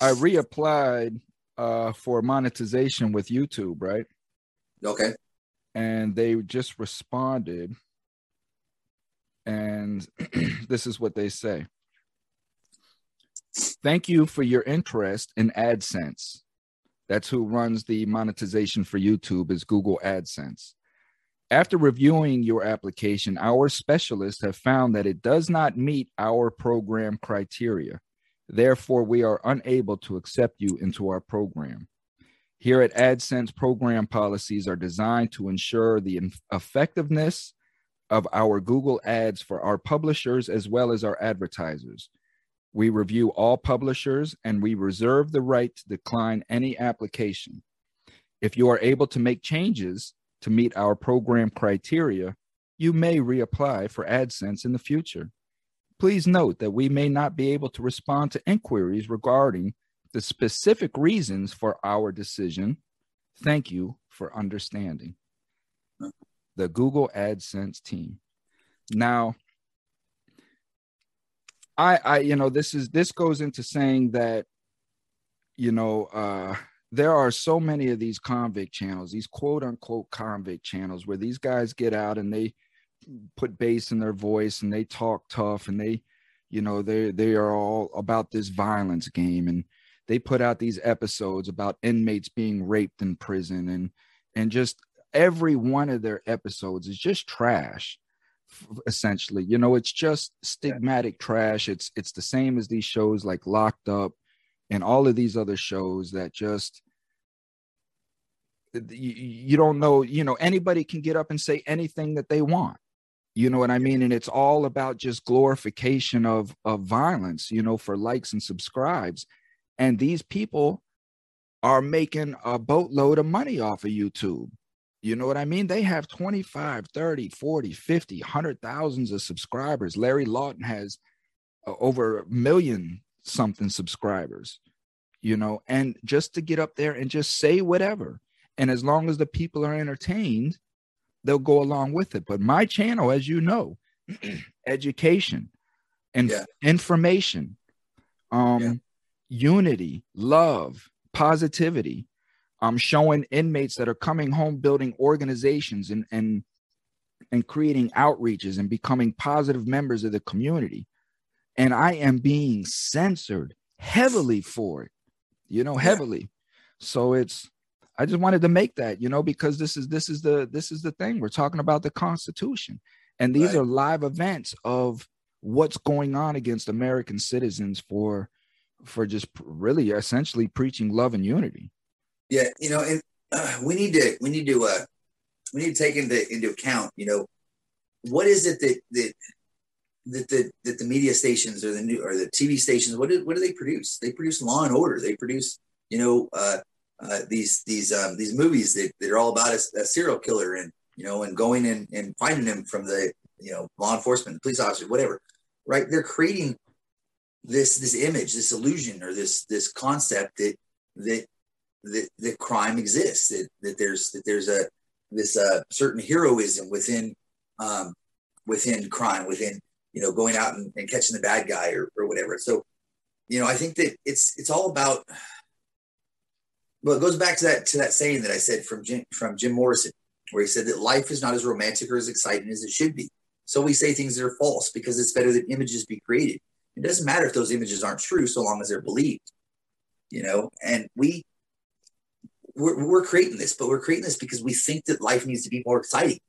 I reapplied uh, for monetization with YouTube, right? Okay. And they just responded, and this is what they say. Thank you for your interest in AdSense. That's who runs the monetization for YouTube is Google AdSense. After reviewing your application, our specialists have found that it does not meet our program criteria. Therefore, we are unable to accept you into our program. Here at AdSense, program policies are designed to ensure the effectiveness of our Google ads for our publishers as well as our advertisers. We review all publishers and we reserve the right to decline any application. If you are able to make changes to meet our program criteria, you may reapply for AdSense in the future. Please note that we may not be able to respond to inquiries regarding the specific reasons for our decision. Thank you for understanding. The Google AdSense team. Now, I, I, you know, this is this goes into saying that, you know, uh, there are so many of these convict channels, these quote unquote convict channels, where these guys get out and they put bass in their voice and they talk tough and they you know they they are all about this violence game. And they put out these episodes about inmates being raped in prison. And and just every one of their episodes is just trash essentially. You know it's just stigmatic trash. It's it's the same as these shows like locked up and all of these other shows that just you, you don't know you know anybody can get up and say anything that they want you know what i mean? And it's all about just glorification of of violence you know for likes and subscribes. And these people are making a boatload of money off of youtube. You know what i mean? They have 25 30 40 50 100 thousands of subscribers. Larry lawton has uh, over a million something subscribers you know? And just to get up there and just say whatever. And as long as the people are entertained they'll go along with it. But my channel, as you know, education and yeah. information, um, yeah. unity, love, positivity. I'm showing inmates that are coming home building organizations and and and creating outreaches and becoming positive members of the community. And I am being censored heavily for it, you know, heavily. Yeah. So it's I just wanted to make that, you know, because this is this is the this is the thing. We're talking about the Constitution. And these right. are live events of what's going on against American citizens for for just really essentially preaching love and unity. Yeah, you know, and uh, we need to we need to uh we need to take into into account, you know, what is it that that that the that the media stations or the new or the TV stations what do, what do they produce? They produce law and order. They produce, you know, uh uh, these these um, these movies that, that are all about a, a, serial killer and you know and going and, and finding him from the you know law enforcement police officer whatever right? They're creating this this image this illusion or this this concept that that that, that crime exists that, that there's that there's a this uh, certain heroism within um, within crime within you know going out and, and catching the bad guy or, or whatever. So you know i think that it's it's all about well, it goes back to that to that saying that I said from Jim, from Jim Morrison, where he said that life is not as romantic or as exciting as it should be. So we say things that are false because it's better that images be created. It doesn't matter if those images aren't true, so long as they're believed. You know, and we we're, we're creating this, but we're creating this because we think that life needs to be more exciting.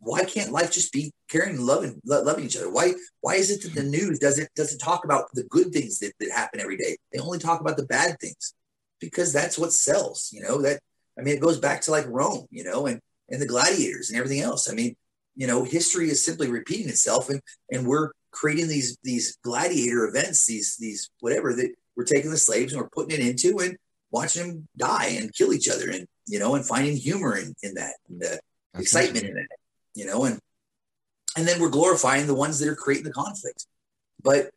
Why can't life just be caring loving, loving each other? Why why is it that the news doesn't doesn't talk about the good things that, that happen every day? They only talk about the bad things because that's what sells, you know, that, I mean, it goes back to like Rome, you know, and, and the gladiators and everything else. I mean, you know, history is simply repeating itself and, and we're creating these, these gladiator events, these, these, whatever that we're taking the slaves and we're putting it into and watching them die and kill each other and, you know, and finding humor in, in that, and the that's excitement in it, you know, and, and then we're glorifying the ones that are creating the conflict. But,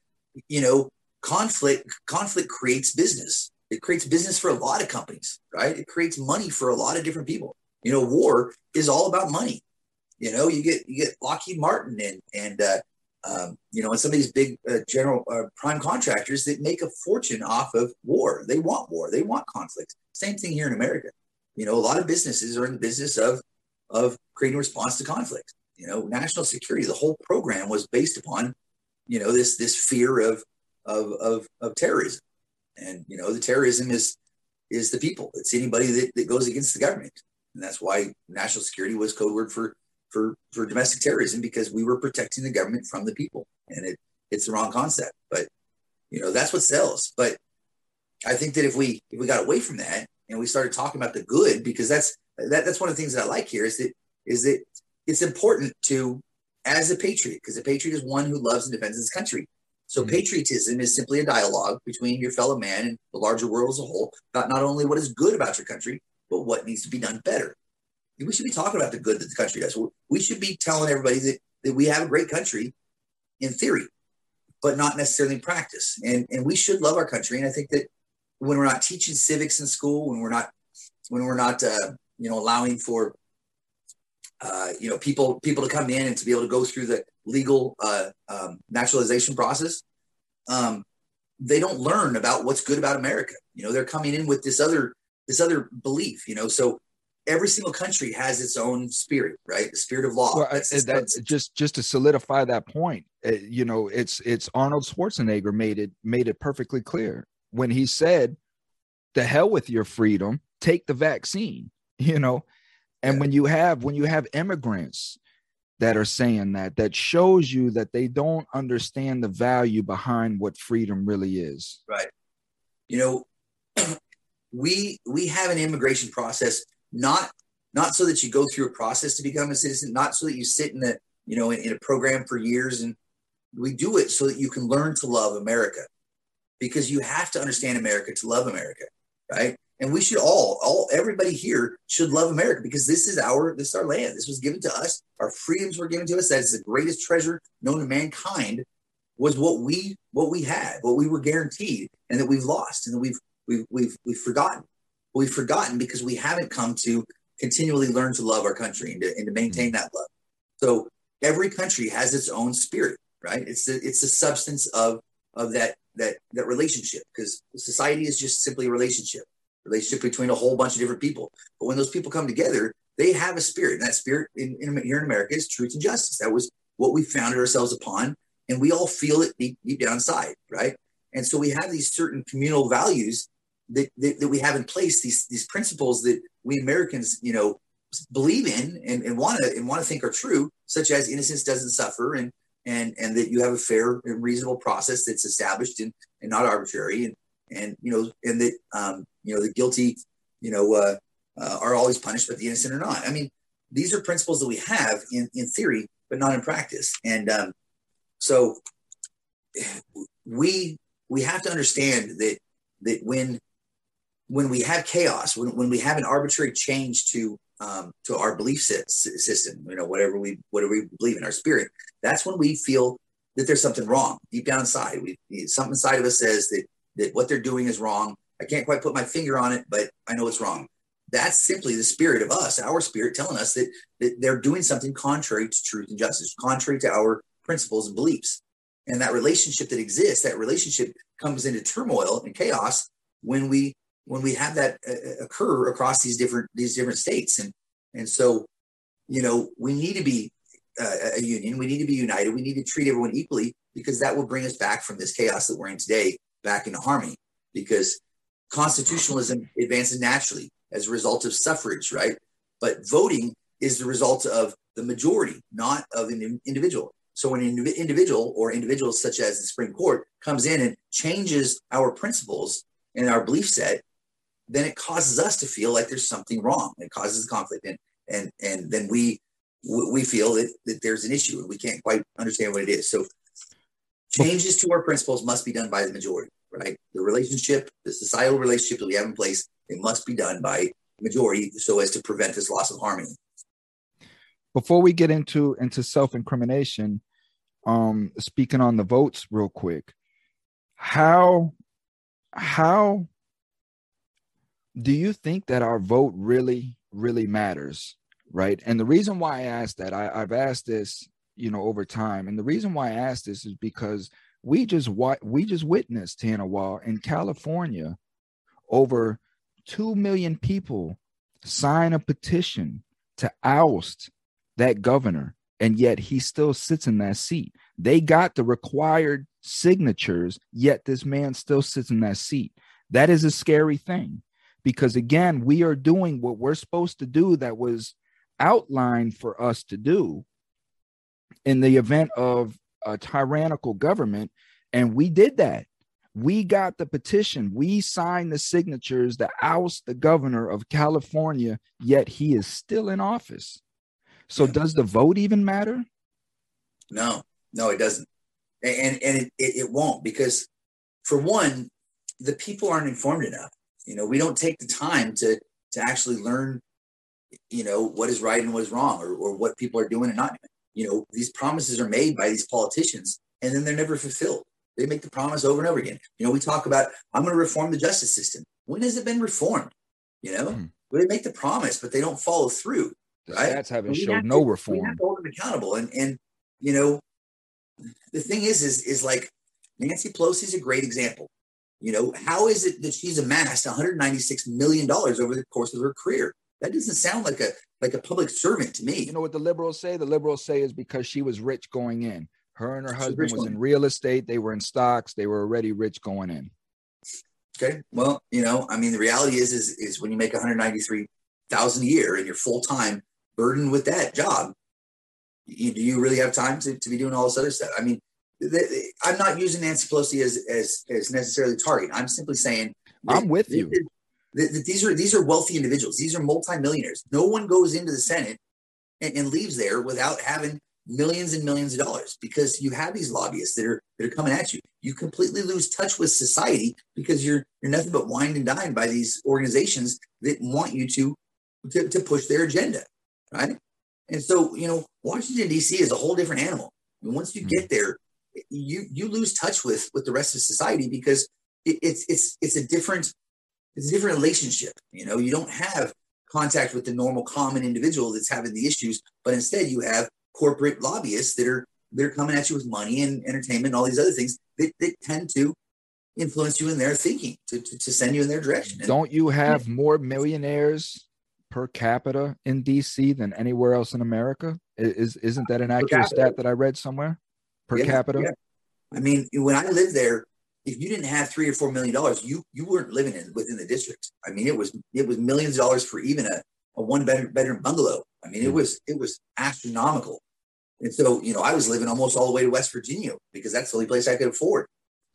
you know, conflict, conflict creates business it creates business for a lot of companies, right? It creates money for a lot of different people. You know, war is all about money. You know, you get you get Lockheed Martin and and uh, Um, you know, and some of these big uh, general uh, prime contractors that make a fortune off of war. They want war. They want conflict. Same thing here in America. You know, a lot of businesses are in the business of of creating response to conflict. You know, national security. The whole program was based upon, you know, this this fear of of of, of terrorism, and you know, the terrorism is is the people. It's anybody that, that goes against the government, and that's why national security was code word for for for domestic terrorism because we were protecting the government from the people, and it it's the wrong concept. But you know, that's what sells. But I think that if we if we got away from that and we started talking about the good, because that's that, that's one of the things that I like here is that is that it's important to as a patriot because a patriot is one who loves and defends his country. So mm-hmm. patriotism is simply a dialogue between your fellow man and the larger world as a whole about not only what is good about your country, but what needs to be done better. We should be talking about the good that the country does. We should be telling everybody that, that we have a great country in theory, but not necessarily in practice. And, and we should love our country. And I think that when we're not teaching civics in school, when we're not when we're not uh, you know allowing for uh, you know people people to come in and to be able to go through the legal uh, um, naturalization process um, they don't learn about what's good about america. You know they're coming in with this other this other belief you know so every single country has its own spirit right? The spirit of law. Well, that, just just to solidify that point uh, you know it's it's arnold schwarzenegger made it made it perfectly clear when he said the hell with your freedom. Take the vaccine you know? And yeah. when you have when you have immigrants that are saying that that shows you that they don't understand the value behind what freedom really is. Right. You know we we have an immigration process not not so that you go through a process to become a citizen not so that you sit in a you know in, in a program for years and we do it so that you can learn to love america because you have to understand america to love america right and we should all all everybody here should love america because this is our this is our land. This was given to us. Our freedoms were given to us. That is the greatest treasure known to mankind was what we what we had what we were guaranteed and that we've lost and that we've we've we've, we've forgotten. We've forgotten because we haven't come to continually learn to love our country and to, and to maintain that love. So every country has its own spirit right? It's the it's the substance of of that that that relationship because society is just simply a relationship relationship between a whole bunch of different people. But when those people come together, they have a spirit, and that spirit in, in, here in America is truth and justice. That was what we founded ourselves upon, and we all feel it deep, deep down inside, right? And so we have these certain communal values that, that, that we have in place, these these principles that we Americans, you know, believe in and, want to and want to think are true, such as innocence doesn't suffer and and and that you have a fair and reasonable process that's established and, and not arbitrary and and you know and that um, you know the guilty you know uh, uh, are always punished but the innocent are not. I mean these are principles that we have in, in theory but not in practice. And um, so we we have to understand that that when when we have chaos when, when we have an arbitrary change to um, to our belief system you know whatever we whatever we believe in our spirit that's when we feel that there's something wrong deep down inside. We something inside of us says that that what they're doing is wrong I can't quite put my finger on it, but I know it's wrong. That's simply the spirit of us, our spirit telling us that, that they're doing something contrary to truth and justice, contrary to our principles and beliefs. And that relationship that exists, that relationship comes into turmoil and chaos when we when we have that uh, uh, occur across these different these different states. And and so, you know, we need to be uh, a union. We need to be united. We need to treat everyone equally because that will bring us back from this chaos that we're in today back into harmony. Because constitutionalism advances naturally as a result of suffrage, right? But voting is the result of the majority, not of an individual. So when an individual or individuals such as the Supreme Court comes in and changes our principles and our belief set, then it causes us to feel like there's something wrong. It causes conflict, and and and then we we feel that, that there's an issue and we can't quite understand what it is. So changes to our principles must be done by the majority right? The relationship, the societal relationship that we have in place, it must be done by majority so as to prevent this loss of harmony. Before we get into into self-incrimination, um, speaking on the votes real quick, how how do you think that our vote really really matters right and the reason why i asked that I, i've asked this you know, over time. And the reason why I asked this is because we just we just witnessed Tana Wall in California over 2 million people sign a petition to oust that governor and yet he still sits in that seat. They got the required signatures yet this man still sits in that seat. That is a scary thing because again we are doing what we're supposed to do that was outlined for us to do in the event of a tyrannical government and we did that. We got the petition. We signed the signatures to oust the governor of california yet he is still in office. So yeah. does the vote even matter? No no it doesn't. And and it, it, it won't because for one the people aren't informed enough. You know we don't take the time to to actually learn you know what is right and what is wrong or, or what people are doing and not doing you know these promises are made by these politicians and then they're never fulfilled. They make the promise over and over again. You know we talk about i'm going to reform the justice system. When has it been reformed? You know? Hmm. well, they make the promise but they don't follow through the right? that's having shown no to, reform we have to hold them accountable and and you know the thing is is is like nancy pelosi is a great example. You know how is it that she's amassed 196 million dollars over the course of her career? That doesn't sound like a like a public servant to me. You know what the liberals say? The liberals say is because she was rich going in. Her and her husband was in real estate. They were in stocks. They were already rich going in. Okay. Well, you know, I mean, the reality is, is, is when you make 193,000 a year and you're full time burdened with that job, you, do you really have time to, to be doing all this other stuff? I mean, the, I'm not using Nancy Pelosi as, as, as necessarily target. I'm simply saying, I'm with you these are these are wealthy individuals. These are multimillionaires. No one goes into the Senate and, and, leaves there without having millions and millions of dollars because you have these lobbyists that are that are coming at you. You completely lose touch with society because you're you're nothing but wined and dined by these organizations that want you to to, to push their agenda, right? And so you know Washington D.C. is a whole different animal. And once you hmm. get there, you you lose touch with with the rest of society because it, it's it's it's a different it's a different relationship. You know, you don't have contact with the normal common individual that's having the issues, but instead you have corporate lobbyists that are they're coming at you with money and entertainment and all these other things that, that tend to influence you in their thinking to, to, to send you in their direction. Don't you have more millionaires per capita in DC than anywhere else in America? Is isn't that an accurate stat that I read somewhere? Per yeah, capita? Yeah. I mean, when I lived there, if you didn't have three or four million dollars, you you weren't living in within the district. I mean, it was it was millions of dollars for even a, a one bedroom bedroom bungalow. I mean, it hmm. was it was astronomical. And so, you know, I was living almost all the way to West Virginia because that's the only place I could afford.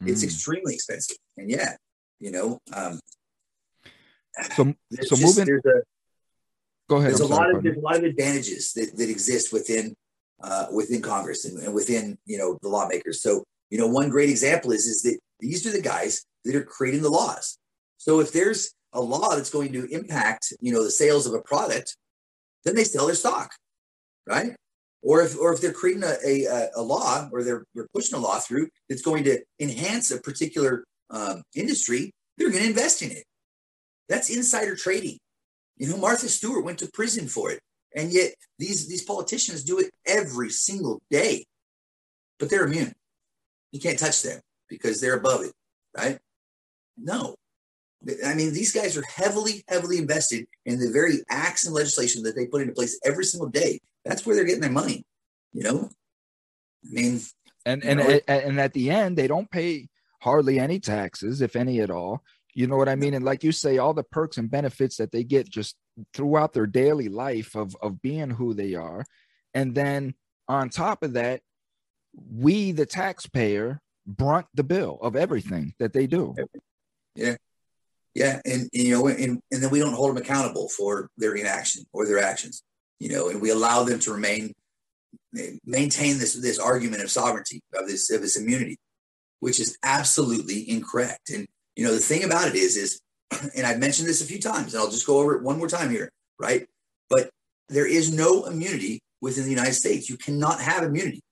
Mm. It's hmm. extremely expensive. And yeah, you know, um, so so just, moving. There's a, Go ahead. There's I'm a sorry, lot of there's a lot of advantages that, that exist within uh, within Congress and, and within you know the lawmakers. So you know, one great example is is that these are the guys that are creating the laws. So if there's a law that's going to impact, you know, the sales of a product, then they sell their stock, right? Or if, or if they're creating a, a, a law or they're, they're pushing a law through that's going to enhance a particular um, industry, they're going to invest in it. That's insider trading. You know, Martha Stewart went to prison for it. And yet these, these politicians do it every single day, but they're immune. You can't touch them because they're above it, right? No. I mean, these guys are heavily, heavily invested in the very acts and legislation that they put into place every single day. That's where they're getting their money, you know? I mean, and and know, and at the end, they don't pay hardly any taxes, if any at all. You know what I mean? And like you say, all the perks and benefits that they get just throughout their daily life of of being who they are, and then on top of that, we, the taxpayer, brunt the bill of everything that they do. Yeah. Yeah. And, you know, and, and then we don't hold them accountable for their inaction or their actions, you know, and we allow them to remain, maintain this, this argument of sovereignty, of this, of this immunity, which is absolutely incorrect. And, you know, the thing about it is, is, and I've mentioned this a few times, and I'll just go over it one more time here, right? But there is no immunity within the United States. You cannot have immunity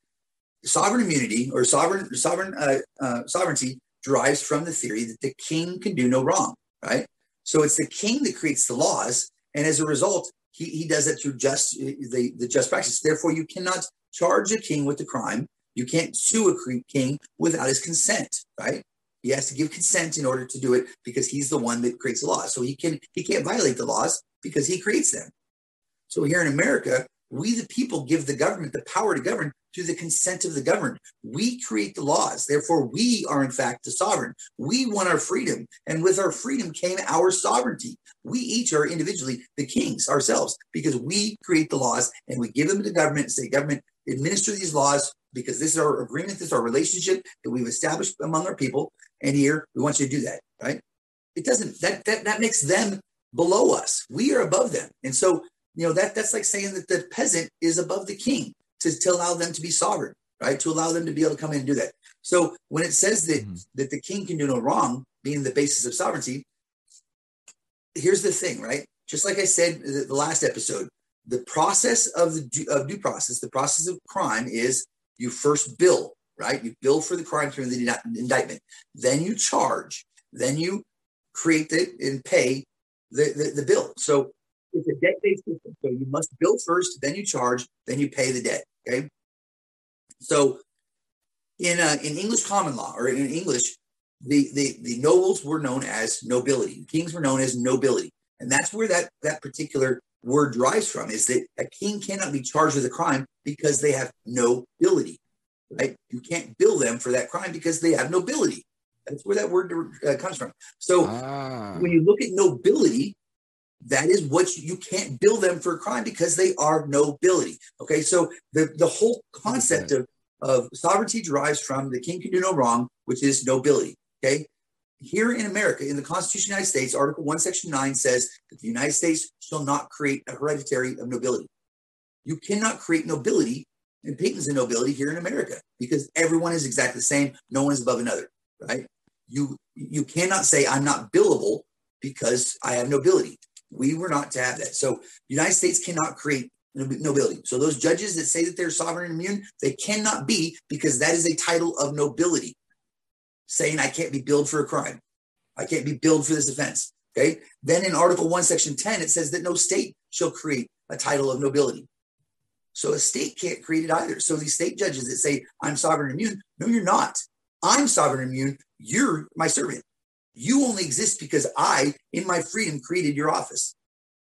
sovereign immunity or sovereign sovereign uh, uh, sovereignty derives from the theory that the king can do no wrong, right? So it's the king that creates the laws, and as a result, he, he does it through just the, the just practice. Therefore, you cannot charge a king with the crime. You can't sue a king without his consent, right? He has to give consent in order to do it because he's the one that creates the laws. So he can he can't violate the laws because he creates them. So here in America, we the people give the government the power to govern through the consent of the governed. We create the laws. Therefore, we are in fact the sovereign. We want our freedom. And with our freedom came our sovereignty. We each are individually the kings ourselves because we create the laws and we give them to government and say, government, administer these laws because this is our agreement, this is our relationship that we've established among our people. And here we want you to do that, right? It doesn't that that that makes them below us. We are above them. And so, you know, that that's like saying that the peasant is above the king to, to allow them to be sovereign, right? To allow them to be able to come in and do that. So when it says that mm-hmm. that the king can do no wrong, being the basis of sovereignty, here's the thing, right? Just like I said the, the last episode, the process of the due, of due process, the process of crime is you first bill, right? You bill for the crime through the indictment, then you charge, then you create the and pay the, the, the bill. So it's a debt-based system. So you must bill first, then you charge, then you pay the debt. Okay. So in uh, in English common law or in English, the, the the nobles were known as nobility. Kings were known as nobility, and that's where that that particular word derives from. Is that a king cannot be charged with a crime because they have nobility. Right? You can't bill them for that crime because they have nobility. That's where that word uh, comes from. So ah. when you look at nobility, that is what you, you, can't bill them for a crime because they are nobility. Okay, so the, the whole concept of, of sovereignty derives from the king can do no wrong, which is nobility. Okay, here in America, in the Constitution of the United States, Article 1, Section 9 says that the United States shall not create a hereditary of nobility. You cannot create nobility and patents of nobility here in America because everyone is exactly the same. No one is above another, right? You you cannot say I'm not billable because I have nobility. We were not to have that. So the United States cannot create nobility. So those judges that say that they're sovereign and immune, they cannot be because that is a title of nobility. Saying I can't be billed for a crime. I can't be billed for this offense. Okay. Then in Article 1, Section 10, it says that no state shall create a title of nobility. So a state can't create it either. So these state judges that say, I'm sovereign and immune, no, you're not. I'm sovereign and immune. You're my servant. You only exist because I, in my freedom, created your office.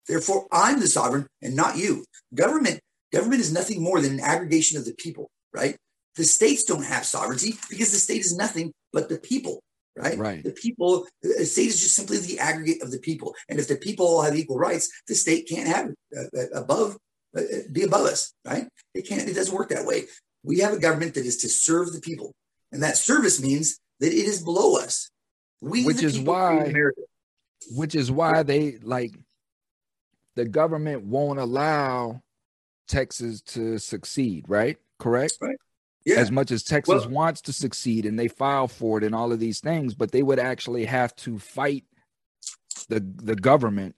Therefore, I'm the sovereign and not you. Government, government is nothing more than an aggregation of the people, right? The states don't have sovereignty because the state is nothing but the people, right? Right. The people, the state is just simply the aggregate of the people. And if the people all have equal rights, the state can't have uh, uh above, uh, be above us, right? It can't, it doesn't work that way. We have a government that is to serve the people. And that service means that it is below us. We which is why which is why they like the government won't allow Texas to succeed, right? Correct? Right. Yeah. As much as Texas well, wants to succeed and they file for it and all of these things, but they would actually have to fight the the government,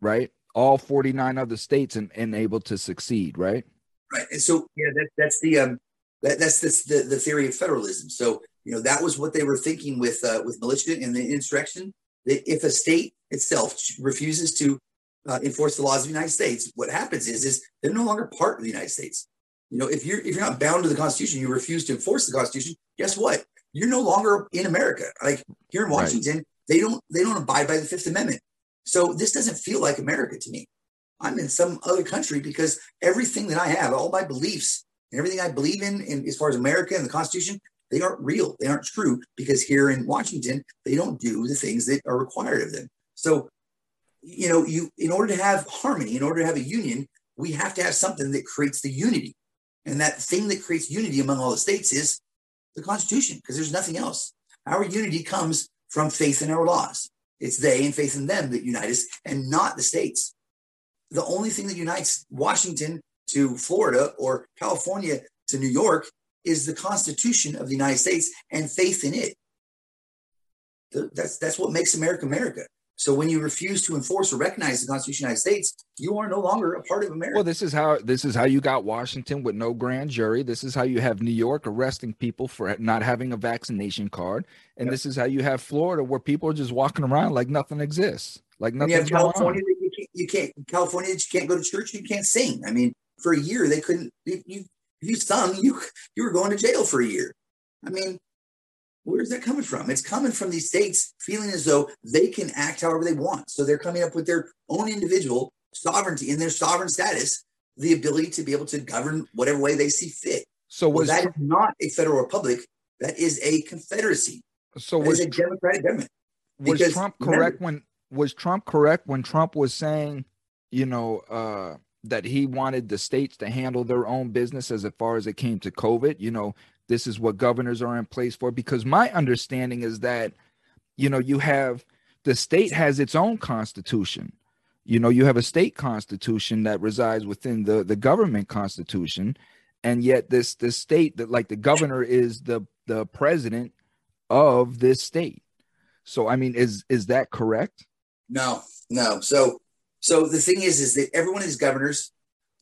right? All 49 other states and, and able to succeed, right? Right. And so yeah, that, that's the um that, that's this, the, the theory of federalism. So you know that was what they were thinking with uh, with militia and the insurrection. That if a state itself refuses to uh, enforce the laws of the United States, what happens is is they're no longer part of the United States. You know, if you're if you're not bound to the Constitution, you refuse to enforce the Constitution. Guess what? You're no longer in America. Like here in Washington, right. they don't they don't abide by the Fifth Amendment. So this doesn't feel like America to me. I'm in some other country because everything that I have, all my beliefs and everything I believe in, in as far as America and the Constitution, they aren't real. They aren't true because here in Washington, they don't do the things that are required of them. So, you know, you in order to have harmony, in order to have a union, we have to have something that creates the unity. And that thing that creates unity among all the states is the Constitution, because there's nothing else. Our unity comes from faith in our laws. It's they and faith in them that unite us and not the states. The only thing that unites Washington to Florida or California to New York is the Constitution of the United States and faith in it. That's that's what makes America America. So when you refuse to enforce or recognize the Constitution of the United States, you are no longer a part of America. Well, this is how this is how you got Washington with no grand jury. This is how you have New York arresting people for not having a vaccination card, and yep. this is how you have Florida where people are just walking around like nothing exists, like nothing. You have California. you can't California. You can't go to church. You can't sing. I mean, for a year they couldn't. You, you if you sung, you you were going to jail for a year. I mean, where's that coming from? It's coming from these states feeling as though they can act however they want. So they're coming up with their own individual sovereignty in their sovereign status, the ability to be able to govern whatever way they see fit. So was well, that is not a federal republic. That is a confederacy. So that was a democratic government. Was because Trump correct remember, when was Trump correct when Trump was saying, you know, uh, that he wanted the states to handle their own business as far as it came to COVID? You know, this is what governors are in place for. Because my understanding is that, you know, you have the state has its own constitution. You know, you have a state constitution that resides within the the government constitution, and yet this this state that like the governor is the the president of this state. So I mean, is is that correct? No, no. So so the thing is, is that every one of these governors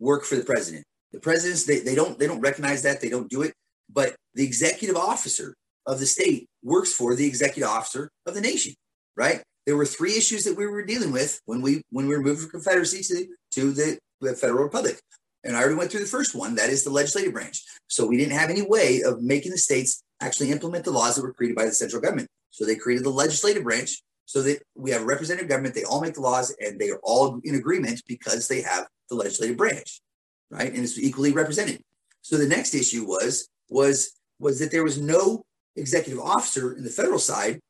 work for the president. The presidents they, they don't they don't recognize that they don't do it, but the executive officer of the state works for the executive officer of the nation, right? There were three issues that we were dealing with when we when we were moving from confederacy to to the, the federal republic. And I already went through the first one, that is the legislative branch. So we didn't have any way of making the states actually implement the laws that were created by the central government. So they created the legislative branch so that we have a representative government. They all make the laws and they are all in agreement because they have the legislative branch, right? And it's equally represented. So the next issue was was was that there was no executive officer in the federal side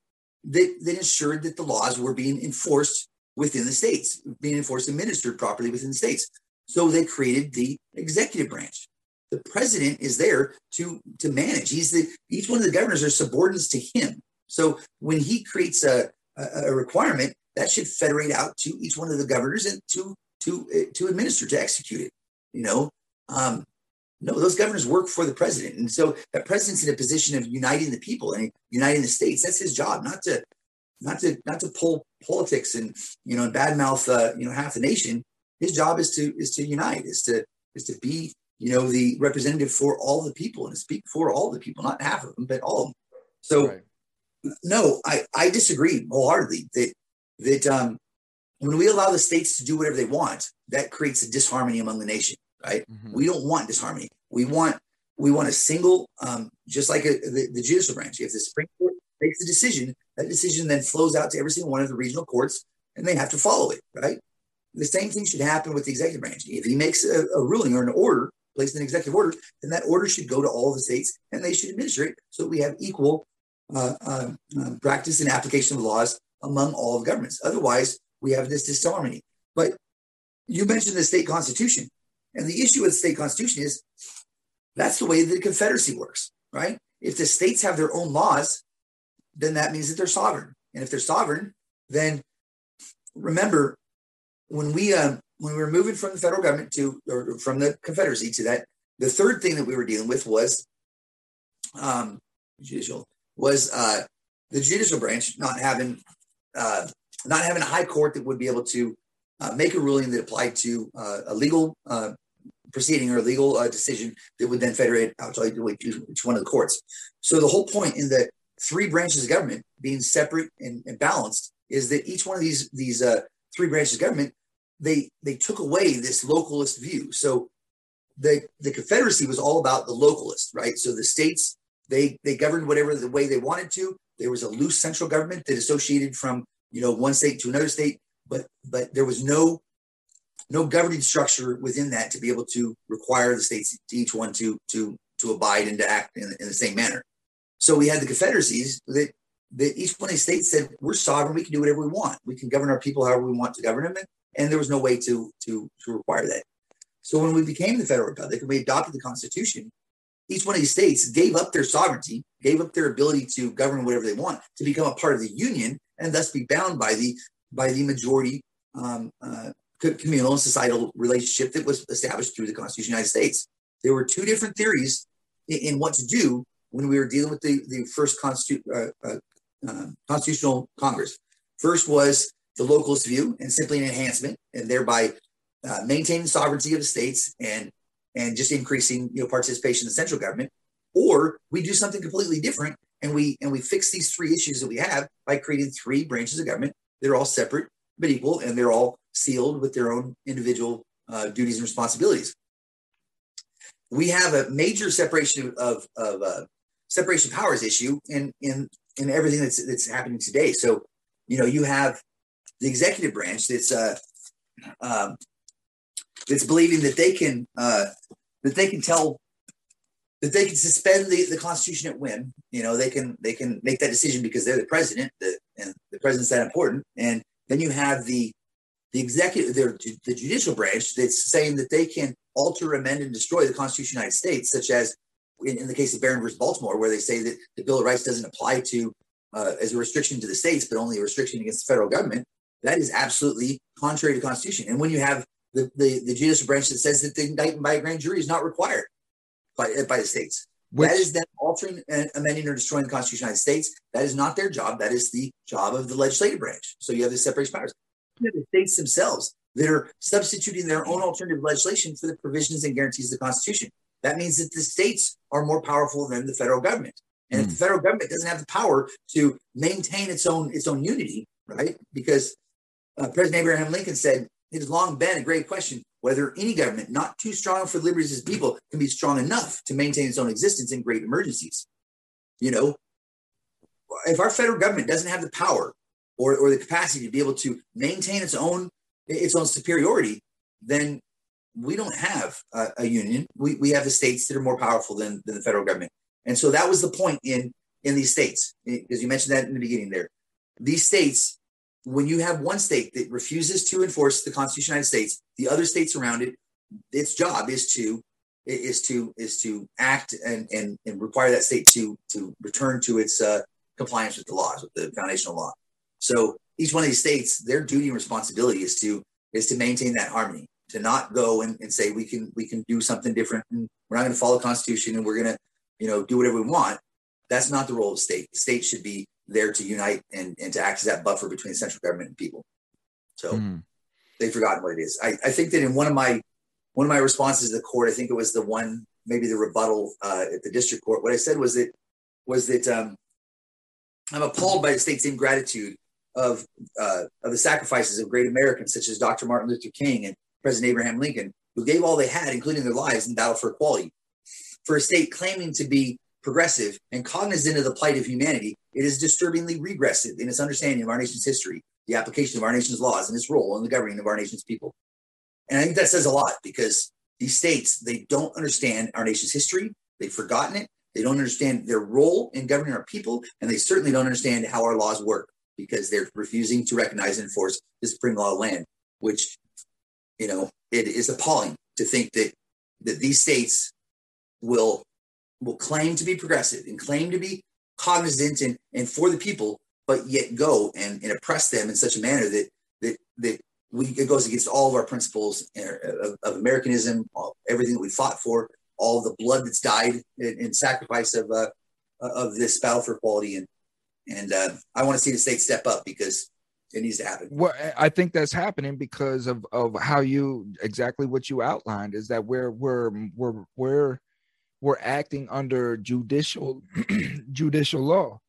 that, that ensured that the laws were being enforced within the states, being enforced and administered properly within the states. So they created the executive branch. The president is there to to manage. He's the each one of the governors are subordinates to him. So when he creates a, a, requirement, that should federate out to each one of the governors and to to uh, to administer to execute it. You know, um, no, those governors work for the president, and so that president's in a position of uniting the people and uniting the states. That's his job, not to not to not to pull politics and you know and badmouth uh, you know half the nation. His job is to is to unite, is to is to be you know the representative for all the people and to speak for all the people, not half of them, but all of them. So right no, I, I disagree wholeheartedly that that um, when we allow the states to do whatever they want, that creates a disharmony among the nation. Right? Mm-hmm. We don't want disharmony. We want we want a single, um, just like a, the, the judicial branch. If the Supreme Court makes a decision, that decision then flows out to every single one of the regional courts, and they have to follow it. Right? The same thing should happen with the executive branch. If he makes a, a ruling or an order, placed an executive order, then that order should go to all the states, and they should administer it so that we have equal uh, uh, uh, practice and application of laws among all of governments. Otherwise, we have this disharmony. But you mentioned the state constitution, and the issue with the state constitution is that's the way the Confederacy works, right? If the states have their own laws, then that means that they're sovereign. And if they're sovereign, then remember when we uh, when we were moving from the federal government to or from the Confederacy to that, the third thing that we were dealing with was um, judicial was uh, the judicial branch not having uh, not having a high court that would be able to uh, make a ruling that applied to uh, a legal uh, proceeding or a legal uh, decision that would then federate out to each one of the courts. So the whole point in the three branches of government being separate and, and balanced is that each one of these these three branches of government they they took away this localist view. So the the Confederacy was all about the localist, right? So the states they they governed whatever the way they wanted to. There was a loose central government that associated from you know one state to another state, but but there was no no governing structure within that to be able to require the states each one to to to abide and to act in, in the same manner. So we had the confederacies that that each one of these states said we're sovereign, we can do whatever we want, we can govern our people however we want to govern them, and there was no way to to to require that. So when we became the federal republic and we adopted the Constitution, each one of these states gave up their sovereignty, gave up their ability to govern whatever they want to become a part of the union and thus be bound by the by the majority um, uh, communal and societal relationship that was established through the Constitution of the United States. There were two different theories in, in what to do when we were dealing with the, the first constitu- uh, uh, uh constitutional Congress. First was the localist view and simply an enhancement, and thereby uh, maintaining sovereignty of the states and and just increasing you know participation in the central government or we do something completely different and we and we fix these three issues that we have by creating three branches of government they're all separate but equal and they're all sealed with their own individual uh, duties and responsibilities. We have a major separation of, of uh, separation of powers issue in in in everything that's that's happening today. So, you know, you have the executive branch that's uh, um, that's believing that they can uh, that they can tell that they can suspend the, the Constitution at whim. You know, they can they can make that decision because they're the president, the, and the president's that important. And then you have the the executive, the, the judicial branch that's saying that they can alter, amend, and destroy the Constitution of the United States, such as in, in the case of Barron versus Baltimore, where they say that the Bill of Rights doesn't apply to uh, as a restriction to the states, but only a restriction against the federal government. That is absolutely contrary to the Constitution. And when you have the, the, the judicial branch that says that the indictment by a grand jury is not required by, by the states. Which, that is them altering, and amending, or destroying the Constitution of the United States. That is not their job. That is the job of the legislative branch. So you have the separation powers. You have the states themselves that are substituting their own alternative legislation for the provisions and guarantees of the Constitution. That means that the states are more powerful than the federal government. And mm. if hmm. the federal government doesn't have the power to maintain its own its own unity, right? Because uh, President Abraham Lincoln said, "It has long been a great question whether any government not too strong for the liberties as people can be strong enough to maintain its own existence in great emergencies." You know, if our federal government doesn't have the power or, or the capacity to be able to maintain its own its own superiority, then we don't have a, a, union. We, we have the states that are more powerful than, than the federal government. And so that was the point in, in these states, because you mentioned that in the beginning there. These states, when you have one state that refuses to enforce the Constitution of the United States, the other states around it, its job is to is to is to act and and, and require that state to to return to its uh, compliance with the laws, with the foundational law. So each one of these states, their duty and responsibility is to is to maintain that harmony, to not go and, and say we can we can do something different and we're not going to follow the Constitution and we're going to you know do whatever we want. That's not the role of the state. The state should be there to unite and, and to act as that buffer between central government and people. So mm. they've forgotten what it is. I, I think that in one of my one of my responses to the court, I think it was the one maybe the rebuttal uh, at the district court. What I said was that was that um, I'm appalled by the state's ingratitude of uh, of the sacrifices of great Americans such as Dr. Martin Luther King and President Abraham Lincoln, who gave all they had, including their lives, in battle for equality. For a state claiming to be progressive and cognizant of the plight of humanity, it is disturbingly regressive in its understanding of our nation's history, the application of our nation's laws, and its role in the governing of our nation's people. And I think that says a lot because these states, they don't understand our nation's history. They've forgotten it. They don't understand their role in governing our people, and they certainly don't understand how our laws work because they're refusing to recognize and enforce the Supreme Law of land, which, you know, it is appalling to think that that these states will will claim to be progressive and claim to be cognizant and, and for the people, but yet go and, and oppress them in such a manner that that that we it goes against all of our principles of, of Americanism, everything that we fought for, all the blood that's died in, in sacrifice of uh, of this battle for equality and and uh, I want to see the state step up because it needs to happen. Well, I think that's happening because of of how you exactly what you outlined is that we're we're we're we're we're acting under judicial judicial law.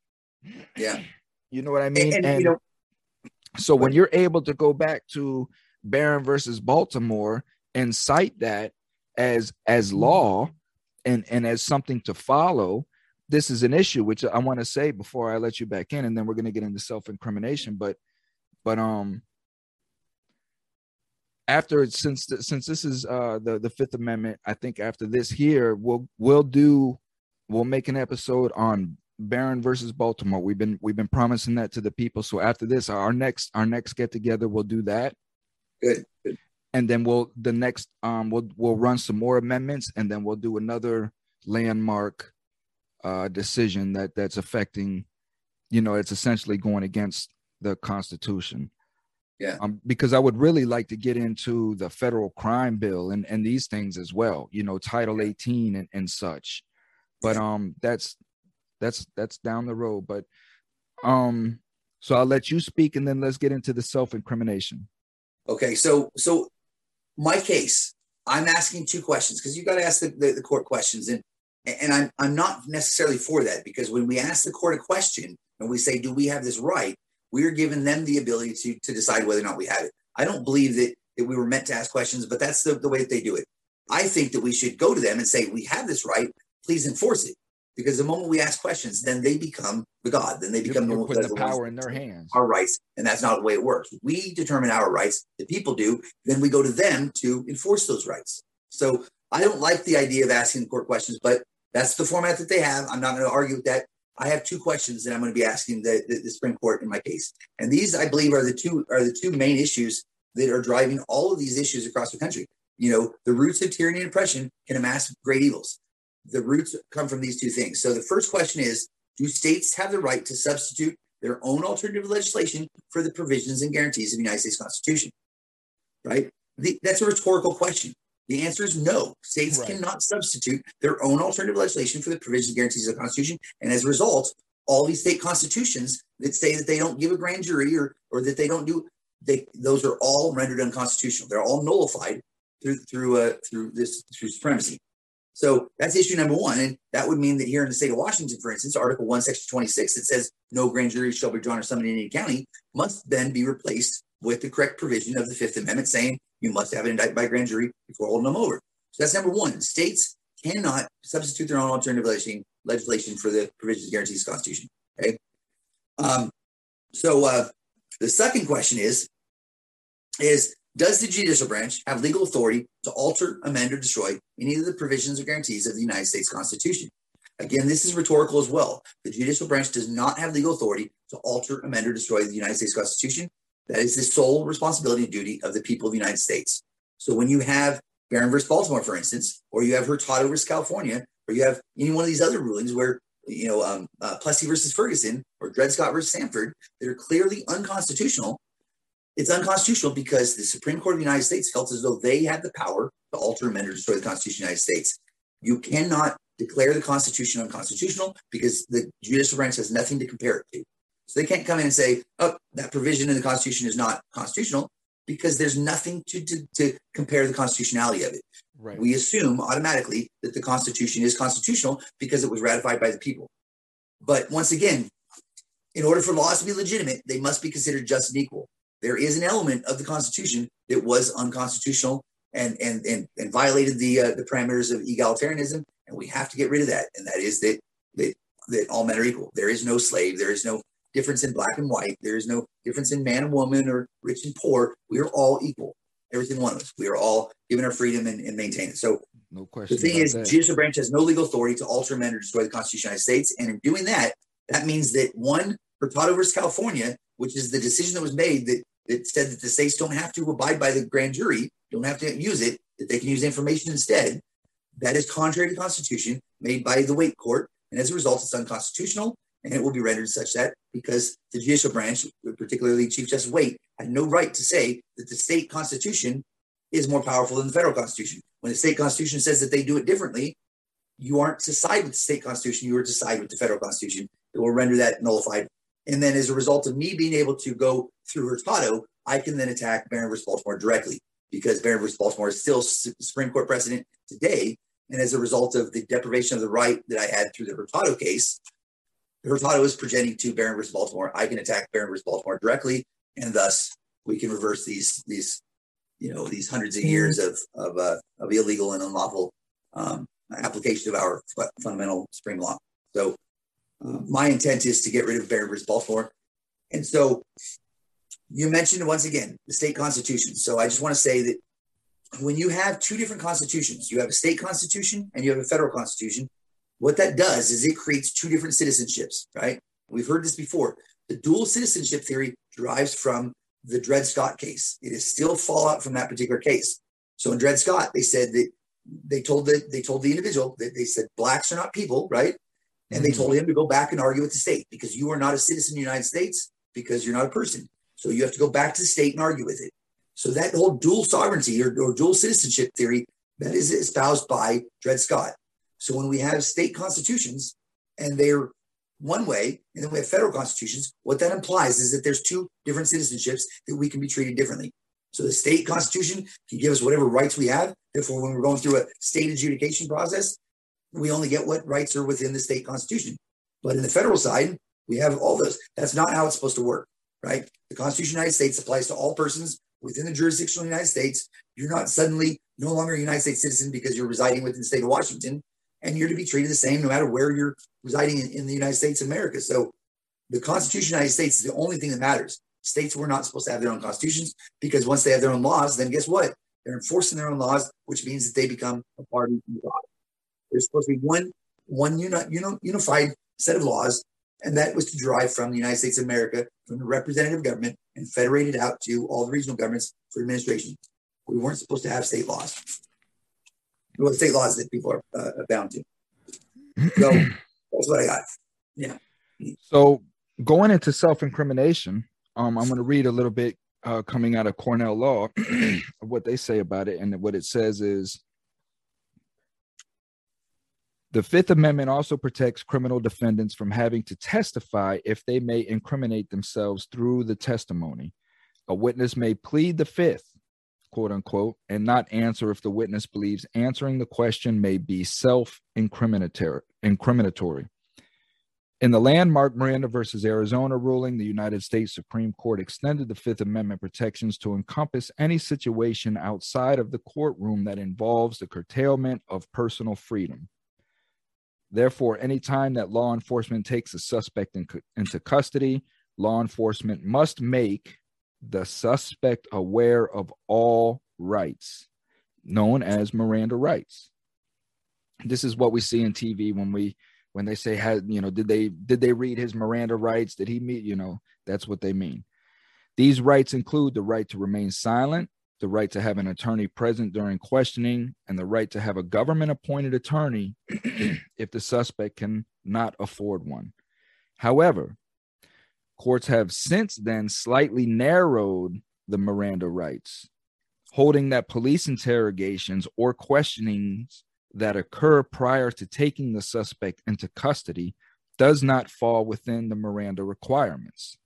Yeah, you know what I mean. And, and, and you know, so when you're able to go back to Barron versus Baltimore and cite that as as law and and as something to follow this is an issue which I want to say before I let you back in, and then we're going to get into self incrimination. But, but um, after since since this is uh the the Fifth Amendment, I think after this here we'll we'll do we'll make an episode on Barron versus Baltimore. We've been we've been promising that to the people. So after this, our next our next get together, we'll do that. Good. And then we'll the next um we'll we'll run some more amendments, and then we'll do another landmark uh, decision that that's affecting, you know, it's essentially going against the Constitution. Yeah. Um, because I would really like to get into the federal crime bill and, and these things as well, you know, Title 18 and, and such. But um that's that's that's down the road. But um so I'll let you speak and then let's get into the self-incrimination. Okay, so so my case, I'm asking two questions because you got to ask the, the, the, court questions. And and I'm, I'm not necessarily for that because when we ask the court a question and we say, do we have this right? We're giving them the ability to, to decide whether or not we have it. I don't believe that, that we were meant to ask questions, but that's the, the way that they do it. I think that we should go to them and say, we have this right, please enforce it. Because the moment we ask questions, then they become the God. Then they become You're the, putting the the power in their hands. Our rights, and that's not the way it works. We determine our rights. The people do. Then we go to them to enforce those rights. So I don't like the idea of asking the court questions, but that's the format that they have. I'm not going to argue with that. I have two questions that I'm going to be asking the, the, the Supreme Court in my case, and these I believe are the two are the two main issues that are driving all of these issues across the country. You know, the roots of tyranny and oppression can amass great evils. The roots come from these two things. So the first question is Do states have the right to substitute their own alternative legislation for the provisions and guarantees of the United States Constitution? Right? The, that's a rhetorical question. The answer is no. States right. cannot substitute their own alternative legislation for the provisions and guarantees of the Constitution. And as a result, all these state constitutions that say that they don't give a grand jury or, or that they don't do, they, those are all rendered unconstitutional. They're all nullified through through uh, through this through supremacy. So that's issue number one, and that would mean that here in the state of Washington, for instance, Article One, Section twenty-six, that says no grand jury shall be drawn or summoned in any county, must then be replaced with the correct provision of the Fifth Amendment, saying you must have it indicted by grand jury before holding them over. So that's number one. States cannot substitute their own alternative legislation, for the provisions guarantees the Constitution. Okay. Um, so uh, the second question is, is does the judicial branch have legal authority to alter, amend, or destroy any of the provisions or guarantees of the United States Constitution? Again, this is rhetorical as well. The judicial branch does not have legal authority to alter, amend, or destroy the United States Constitution. That is the sole responsibility and duty of the people of the United States. So when you have Barron versus Baltimore, for instance, or you have Hurtado versus California, or you have any one of these other rulings where, you know, um, uh, Plessy versus Ferguson or Dred Scott versus Sanford that are clearly unconstitutional, it's unconstitutional because the Supreme Court of the United States felt as though they had the power to alter, amend, or destroy the Constitution of the United States. You cannot declare the Constitution unconstitutional because the judicial branch has nothing to compare it to. So they can't come in and say, oh, that provision in the Constitution is not constitutional because there's nothing to, to, to compare the constitutionality of it. Right. We assume automatically that the Constitution is constitutional because it was ratified by the people. But once again, in order for laws to be legitimate, they must be considered just and equal there is an element of the Constitution that was unconstitutional and and and, and violated the uh, the parameters of egalitarianism, and we have to get rid of that. And that is that that that all men are equal. There is no slave. There is no difference in black and white. There is no difference in man and woman or rich and poor. We are all equal. Every single one of us. We are all given our freedom and, and maintain it. So no question. The thing is, that. judicial branch has no legal authority to alter, amend, or destroy the Constitution of the United States. And in doing that, that means that one, Hurtado versus California which is the decision that was made that, that said that the states don't have to abide by the grand jury, don't have to use it, that they can use information instead. That is contrary to the Constitution made by the Waite Court. And as a result, it's unconstitutional and it will be rendered such that because the judicial branch, particularly Chief Justice Waite, had no right to say that the state constitution is more powerful than the federal constitution. When the state constitution says that they do it differently, you aren't to side with the state constitution, you are to side with the federal constitution. It will render that nullified and then as a result of me being able to go through Hurtado, I can then attack Barron versus Baltimore directly because Barron versus Baltimore is still Supreme Court precedent today. And as a result of the deprivation of the right that I had through the Hurtado case, Hurtado is presenting to Barron versus Baltimore. I can attack Barron versus Baltimore directly, and thus we can reverse these these you know these hundreds of years of of, uh, of illegal and unlawful um, application of our fundamental supreme law. So uh, my intent is to get rid of Barron versus Baltimore. And so you mentioned once again the state constitution. So I just want to say that when you have two different constitutions, you have a state constitution and you have a federal constitution. What that does is it creates two different citizenships, right? We've heard this before. The dual citizenship theory derives from the Dred Scott case. It is still fallout from that particular case. So in Dred Scott, they said that they told the they told the individual that they said blacks are not people, right? And they mm-hmm. told him to go back and argue with the state because you are not a citizen of the United States because you're not a person. So you have to go back to the state and argue with it. So that whole dual sovereignty or, or dual citizenship theory that is espoused by Dred Scott. So when we have state constitutions and they're one way, and then we have federal constitutions, what that implies is that there's two different citizenships that we can be treated differently. So the state constitution can give us whatever rights we have. Therefore, when we're going through a state adjudication process, we only get what rights are within the state constitution. But in the federal side, we have all those. That's not how it's supposed to work, right? The Constitution of the United States applies to all persons within the jurisdiction of the United States. You're not suddenly no longer a United States citizen because you're residing within the state of Washington, and you're to be treated the same no matter where you're residing in, in the United States of America. So the Constitution of the United States is the only thing that matters. States were not supposed to have their own constitutions because once they have their own laws, then guess what? They're enforcing their own laws, which means that they become a party to God. There's supposed to be one one uni, uni, unified set of laws, and that was to derive from the United States of America, from the representative government, and federated out to all the regional governments for administration. We weren't supposed to have state laws. Well, state laws that people are uh, bound to. So that's what I got. Yeah. So going into self-incrimination, um, I'm going to read a little bit uh, coming out of Cornell Law what they say about it, and what it says is the Fifth Amendment also protects criminal defendants from having to testify if they may incriminate themselves through the testimony. A witness may plead the Fifth, quote unquote, and not answer if the witness believes answering the question may be self incriminatory. In the landmark Miranda versus Arizona ruling, the United States Supreme Court extended the Fifth Amendment protections to encompass any situation outside of the courtroom that involves the curtailment of personal freedom. Therefore, any time that law enforcement takes a suspect in, into custody, law enforcement must make the suspect aware of all rights, known as Miranda rights. This is what we see in TV when we when they say had you know did they did they read his Miranda rights? Did he meet you know that's what they mean. These rights include the right to remain silent, the right to have an attorney present during questioning, and the right to have a government appointed attorney if the suspect can not afford one. However, courts have since then slightly narrowed the Miranda rights, holding that police interrogations or questionings that occur prior to taking the suspect into custody does not fall within the Miranda requirements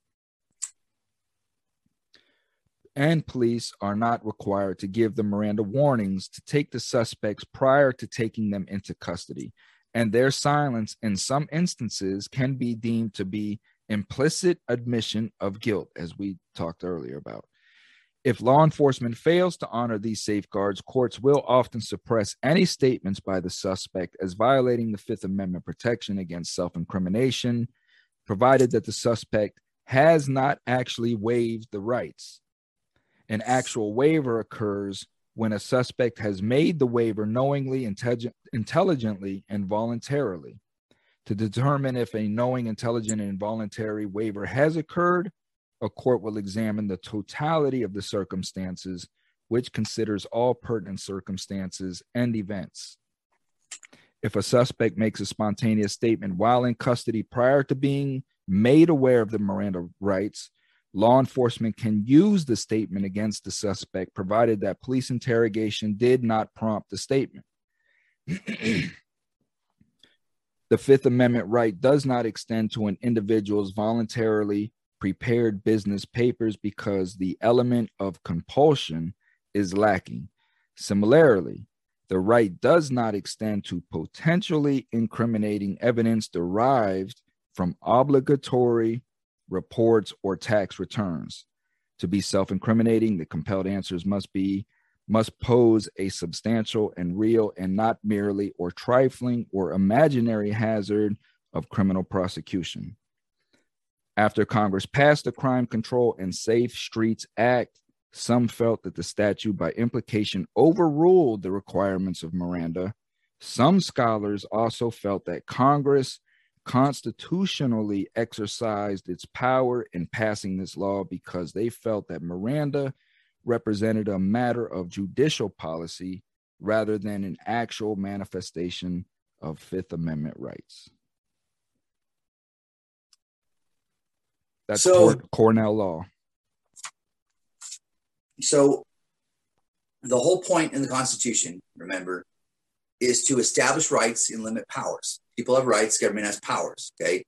and police are not required to give the Miranda warnings to take the suspects prior to taking them into custody. And their silence, in some instances, can be deemed to be implicit admission of guilt, as we talked earlier about. If law enforcement fails to honor these safeguards, courts will often suppress any statements by the suspect as violating the Fifth Amendment protection against self incrimination, provided that the suspect has not actually waived the rights an actual waiver occurs when a suspect has made the waiver knowingly, intelligently, and voluntarily. To determine if a knowing, intelligent, and involuntary waiver has occurred, a court will examine the totality of the circumstances, which considers all pertinent circumstances and events. If a suspect makes a spontaneous statement while in custody prior to being made aware of the Miranda rights, law enforcement can use the statement against the suspect provided that police interrogation did not prompt the statement. the Fifth Amendment right does not extend to an individual's voluntarily prepared business papers because the element of compulsion is lacking. Similarly, the right does not extend to potentially incriminating evidence derived from obligatory reports, or tax returns. To be self incriminating, the compelled answers must be must pose a substantial and real and not merely or trifling or imaginary hazard of criminal prosecution. After Congress passed the Crime Control and Safe Streets Act, some felt that the statute, by implication, overruled the requirements of Miranda. Some scholars also felt that Congress constitutionally exercised its power in passing this law because they felt that Miranda represented a matter of judicial policy rather than an actual manifestation of Fifth Amendment rights. That's so, Cornell law. So, the whole point in the Constitution, remember, is to establish rights and limit powers. People have rights, government has powers. Okay.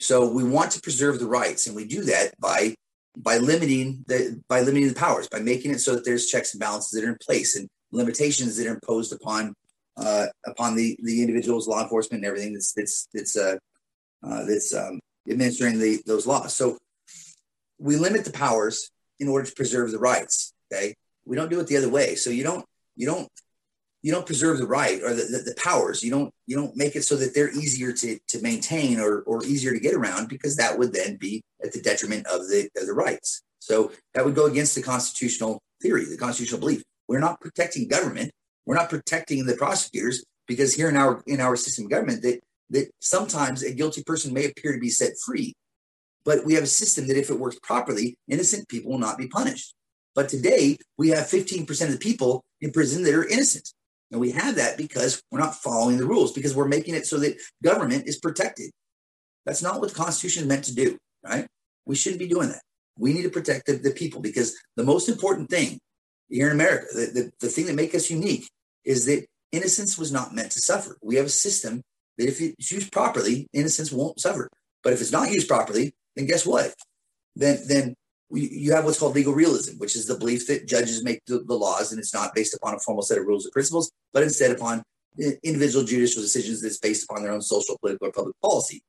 So we want to preserve the rights, and we do that by by limiting the by limiting the powers, by making it so that there's checks and balances that are in place and limitations that are imposed upon uh, upon the the individuals, law enforcement, and everything that's that's that's uh, uh, that's um, administering the those laws. So we limit the powers in order to preserve the rights. Okay, we don't do it the other way. So you don't you don't you don't preserve the right or the, the, the, powers. You don't you don't make it so that they're easier to, to maintain or, or easier to get around because that would then be at the detriment of the of the rights. So that would go against the constitutional theory, the constitutional belief. We're not protecting government. We're not protecting the prosecutors because here in our in our system of government that that sometimes a guilty person may appear to be set free, but we have a system that if it works properly, innocent people will not be punished. But today we have 15% of the people in prison that are innocent. And we have that because we're not following the rules, because we're making it so that government is protected. That's not what the Constitution is meant to do, right? We shouldn't be doing that. We need to protect the, the people because the most important thing here in America, the, the, the thing that makes us unique is that innocence was not meant to suffer. We have a system that if it's used properly, innocence won't suffer. But if it's not used properly, then guess what? Then then you have what's called legal realism, which is the belief that judges make the, laws and it's not based upon a formal set of rules or principles, but instead upon uh, individual judicial decisions that's based upon their own social, political, or public policy.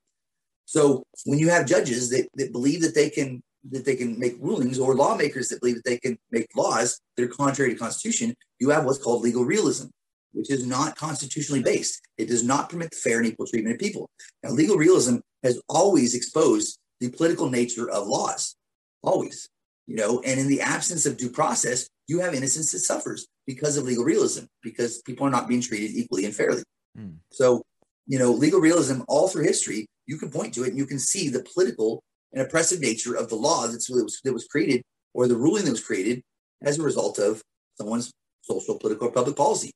So when you have judges that, that believe that they can that they can make rulings or lawmakers that believe that they can make laws that are contrary to constitution, you have what's called legal realism, which is not constitutionally based. It does not permit the fair and equal treatment of people. Now, legal realism has always exposed the political nature of laws always you know and in the absence of due process you have innocence that suffers because of legal realism because people are not being treated equally and fairly. Mm. so you know legal realism all through history you can point to it and you can see the political and oppressive nature of the law that was, that was created or the ruling that was created as a result of someone's social political or public policy.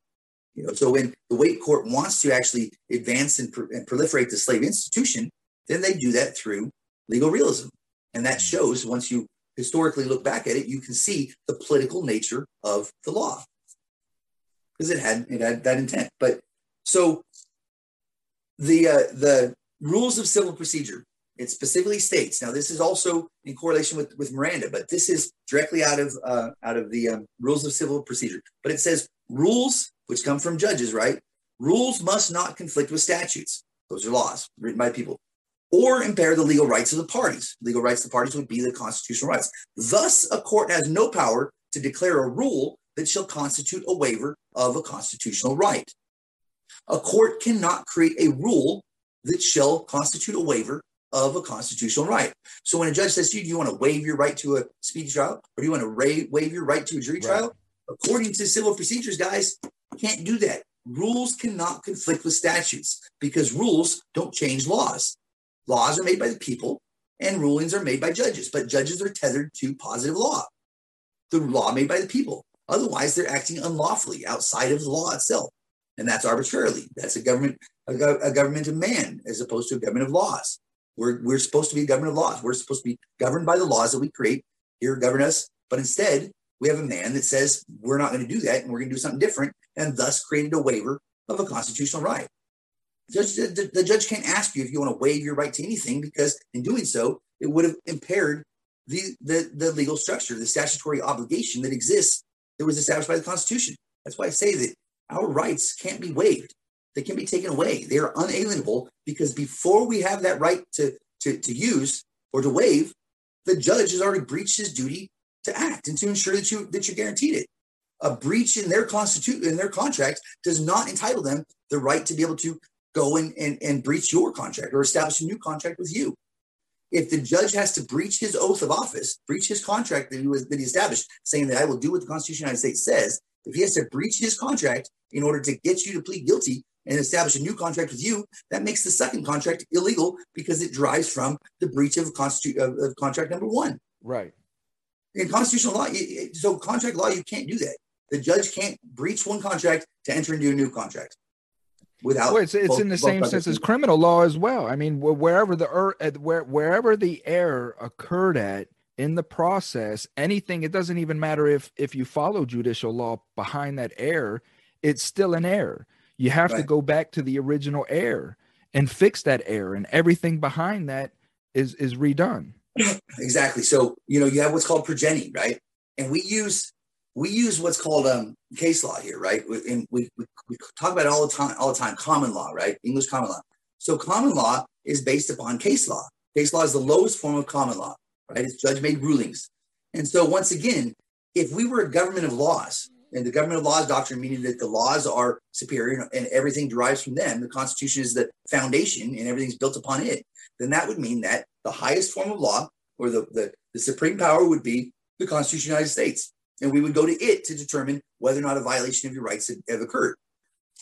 You know so when the Waite court wants to actually advance and, and proliferate the slave institution then they do that through legal realism and that shows once you historically look back at it, you can see the political nature of the law because it had it had that intent. But so the uh, the rules of civil procedure it specifically states now this is also in correlation with with Miranda, but this is directly out of uh, out of the um, rules of civil procedure. But it says rules which come from judges, right? Rules must not conflict with statutes. Those are laws written by people or impair the legal rights of the parties. Legal rights of the parties would be the constitutional rights. Thus, a court has no power to declare a rule that shall constitute a waiver of a constitutional right. A court cannot create a rule that shall constitute a waiver of a constitutional right. So when a judge says to you, do you want to waive your right to a speedy trial or do you want to ra- waive your right to a jury trial? According to civil procedures, guys, can't do that. Rules cannot conflict with statutes because rules don't change laws. Laws are made by the people and rulings are made by judges, but judges are tethered to positive law, the law made by the people. Otherwise, they're acting unlawfully outside of the law itself. And that's arbitrarily. That's a government, a, a government of man as opposed to a government of laws. We're, we're supposed to be a government of laws. We're supposed to be governed by the laws that we create here, govern us. But instead, we have a man that says we're not going to do that and we're going to do something different, and thus created a waiver of a constitutional right. Judge, the, the, judge can't ask you if you want to waive your right to anything because in doing so, it would have impaired the, the, the legal structure, the statutory obligation that exists that was established by the Constitution. That's why I say that our rights can't be waived. They can be taken away. They are unalienable because before we have that right to, to, to use or to waive, the judge has already breached his duty to act and to ensure that you that you're guaranteed it. A breach in their constitution in their contract does not entitle them the right to be able to go and, and, and breach your contract or establish a new contract with you. If the judge has to breach his oath of office, breach his contract that he was that he established, saying that I will do what the Constitution of the United States says, if he has to breach his contract in order to get you to plead guilty and establish a new contract with you, that makes the second contract illegal because it derives from the breach of, constitu- of, of contract number one. Right. In constitutional law, so contract law, you can't do that. The judge can't breach one contract to enter into a new contract without. Well, it's it's both, in the same sense as criminal law as well. I mean, wherever the er, where wherever the error occurred at in the process, anything. It doesn't even matter if if you follow judicial law behind that error, it's still an error. You have right. to go back to the original error and fix that error, and everything behind that is is redone. Exactly. So you know you have what's called progeny, right? And we use we use what's called um, case law here, right? And we, we, we talk about it all the time, all the time, common law, right? English common law. So common law is based upon case law. Case law is the lowest form of common law, right? It's judge made rulings. And so once again, if we were a government of laws, and the government of laws doctrine meaning that the laws are superior and everything derives from them, the Constitution is the foundation and everything's built upon it, then that would mean that the highest form of law or the, the, the supreme power would be the Constitution of the United States. And we would go to it to determine whether or not a violation of your rights have, have occurred.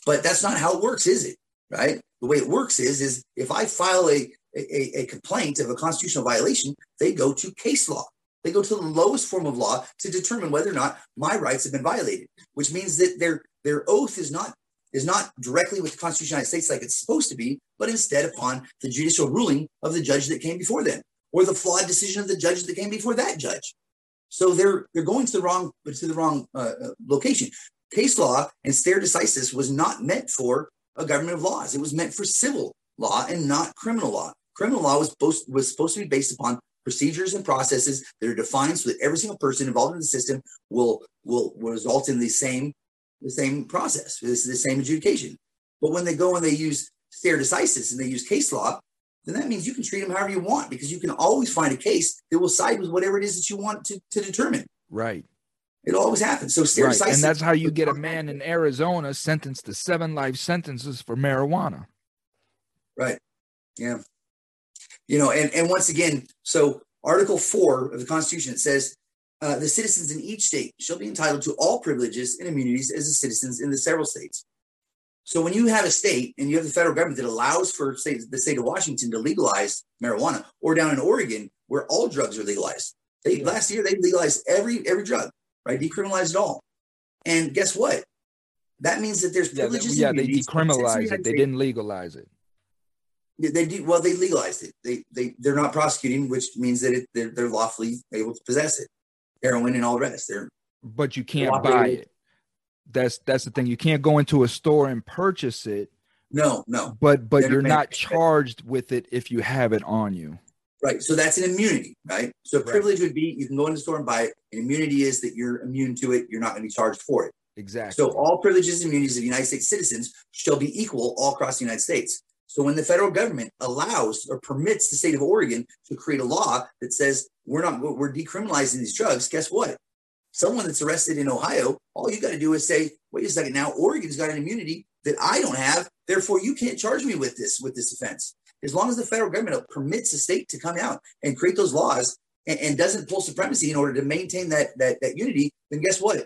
But that's not how it works, is it? Right? The way it works is, is if I file a, a, a complaint of a constitutional violation, they go to case law. They go to the lowest form of law to determine whether or not my rights have been violated, which means that their their oath is not is not directly with the Constitution of the United States like it's supposed to be, but instead upon the judicial ruling of the judge that came before them, or the flawed decision of the judge that came before that judge. So they're they're going to the wrong to the wrong uh, uh location. Case law and stare decisis was not meant for a government of laws. It was meant for civil law and not criminal law. Criminal law was supposed was supposed to be based upon procedures and processes that are defined so that every single person involved in the system will will, will result in the same the same process. This is the same adjudication. But when they go and they use stare decisis and they use case law, then that means you can treat them however you want because you can always find a case that will side with whatever it is that you want to, to determine. Right. It always happens. So stare right. And that's how you get a man in Arizona sentenced to seven life sentences for marijuana. Right. Yeah you know and, and once again so article 4 of the constitution says uh, the citizens in each state shall be entitled to all privileges and immunities as the citizens in the several states so when you have a state and you have the federal government that allows for say, the state of washington to legalize marijuana or down in oregon where all drugs are legalized they yeah. last year they legalized every every drug right decriminalized it all and guess what that means that there's privileges yeah, they, yeah, they decriminalized it they didn't legalize it they do well. They legalized it. They they they're not prosecuting, which means that it, they're, they're lawfully able to possess it, heroin and all the rest. They're but you can't buy it. That's that's the thing. You can't go into a store and purchase it. No, no. But but they're you're not charged with it if you have it on you. Right. So that's an immunity, right? So right. privilege would be you can go in the store and buy it. And immunity is that you're immune to it. You're not going to be charged for it. Exactly. So all privileges and immunities of United States citizens shall be equal all across the United States. So when the federal government allows or permits the state of Oregon to create a law that says we're not we're decriminalizing these drugs, guess what? Someone that's arrested in Ohio, all you got to do is say, wait a second, now Oregon's got an immunity that I don't have, therefore you can't charge me with this with this offense. As long as the federal government permits the state to come out and create those laws and, and doesn't pull supremacy in order to maintain that, that that unity, then guess what?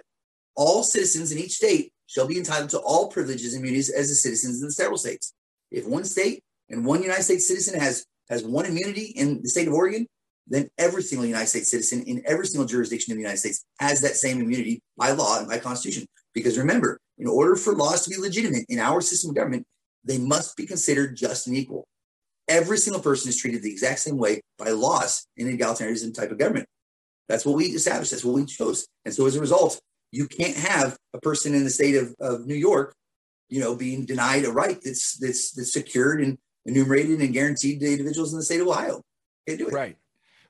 All citizens in each state shall be entitled to all privileges and immunities as the citizens in the several states. If one state and one United States citizen has has one immunity in the state of Oregon, then every single United States citizen in every single jurisdiction in the United States has that same immunity by law and by constitution. Because remember, in order for laws to be legitimate in our system of government, they must be considered just and equal. Every single person is treated the exact same way by laws in an egalitarianism type of government. That's what we established. That's what we chose. And so as a result, you can't have a person in the state of, of New York you know, being denied a right that's that's that's secured and enumerated and guaranteed to individuals in the state of Ohio. Can't do it. Right.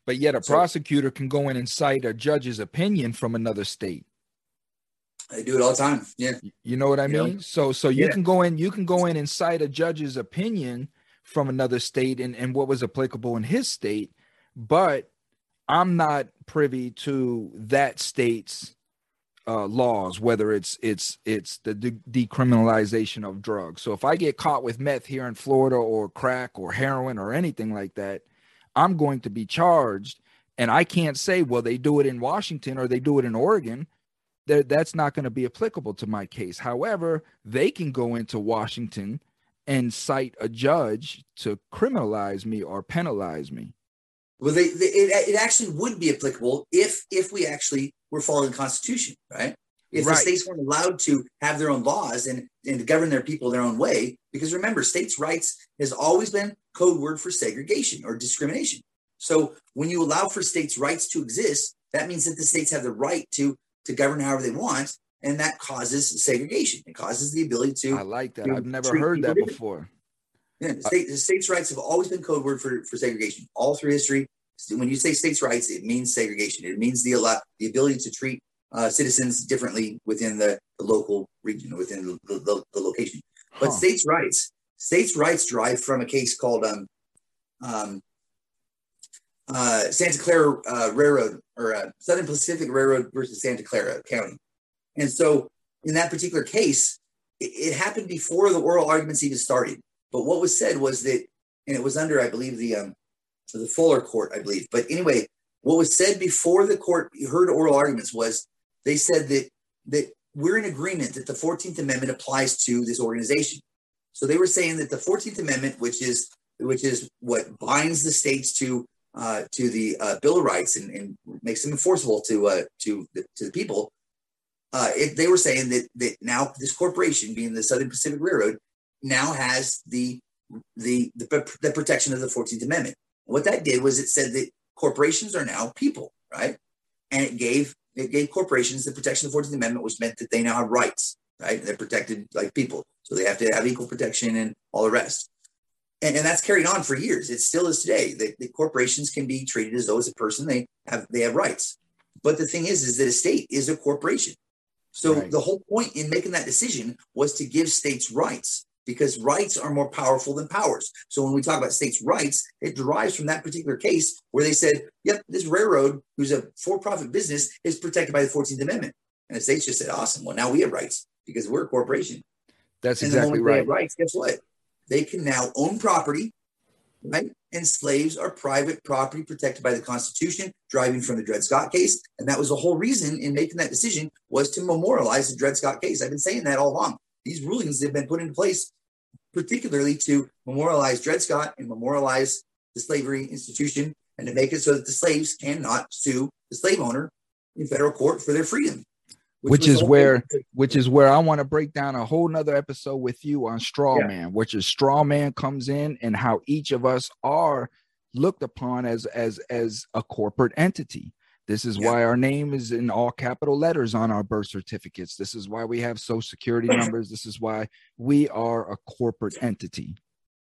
But yet a so, prosecutor can go in and cite a judge's opinion from another state. They do it all the time. Yeah. You know what I you mean? Know? So so you yeah. can go in, you can go in and cite a judge's opinion from another state and, and what was applicable in his state, but I'm not privy to that state's uh, laws, whether it's it's it's the de- decriminalization of drugs. So if I get caught with meth here in Florida or crack or heroin or anything like that, I'm going to be charged, and I can't say, well, they do it in Washington or they do it in Oregon. That that's not going to be applicable to my case. However, they can go into Washington and cite a judge to criminalize me or penalize me. Well, they, they, it, it actually would be applicable if if we actually were following the Constitution, right? If right. the states weren't allowed to have their own laws and, and govern their people their own way, because remember, states' rights has always been code word for segregation or discrimination. So when you allow for states' rights to exist, that means that the states have the right to to govern however they want, and that causes segregation. It causes the ability to. I like that. I've never heard that before. Yeah, the, state, the states' rights have always been code word for, for segregation all through history. When you say states' rights, it means segregation. It means the the ability to treat uh, citizens differently within the, the local region, within the, the, the location. But huh. states' rights, states' rights derive from a case called um, um, uh, Santa Clara uh, Railroad or uh, Southern Pacific Railroad versus Santa Clara County. And so in that particular case, it, it, happened before the oral arguments even started. But what was said was that, and it was under, I believe, the um, the Fuller Court, I believe. But anyway, what was said before the court heard oral arguments was they said that that we're in agreement that the 14th Amendment applies to this organization. So they were saying that the 14th Amendment, which is which is what binds the states to uh, to the uh, Bill of Rights and, and, makes them enforceable to uh, to the, to the people. Uh, it, they were saying that that now this corporation, being the Southern Pacific Railroad, now has the the the, the protection of the Fourteenth Amendment. What that did was it said that corporations are now people, right? And it gave it gave corporations the protection of the Fourteenth Amendment, which meant that they now have rights, right? They're protected like people, so they have to have equal protection and all the rest and, and that's carried on for years. It still is today. The, the, corporations can be treated as though as a person they have they have rights. But the thing is, is that a state is a corporation. So right. the whole point in making that decision was to give states rights because rights are more powerful than powers. So when we talk about states' rights, it derives from that particular case where they said, "Yep, this railroad, who's a for-profit business, is protected by the Fourteenth Amendment," and the states just said, "Awesome. Well, now we have rights because we're a corporation." That's and exactly right. rights. Guess what? they can now own property, right? And slaves are private property protected by the Constitution, driving from the Dred Scott case. And that was the whole reason in making that decision was to memorialize the Dred Scott case. I've been saying that all along. These rulings have been put into place particularly to memorialize Dred Scott and memorialize the slavery institution and to make it so that the slaves cannot sue the slave owner in federal court for their freedom which, which is where which is where I want to break down a whole nother episode with you on straw yeah. man, which is straw man comes in and how each of us are looked upon as as as a corporate entity. This is yeah. why our name is in all capital letters on our birth certificates. This is why we have social security numbers. This is why we are a corporate entity.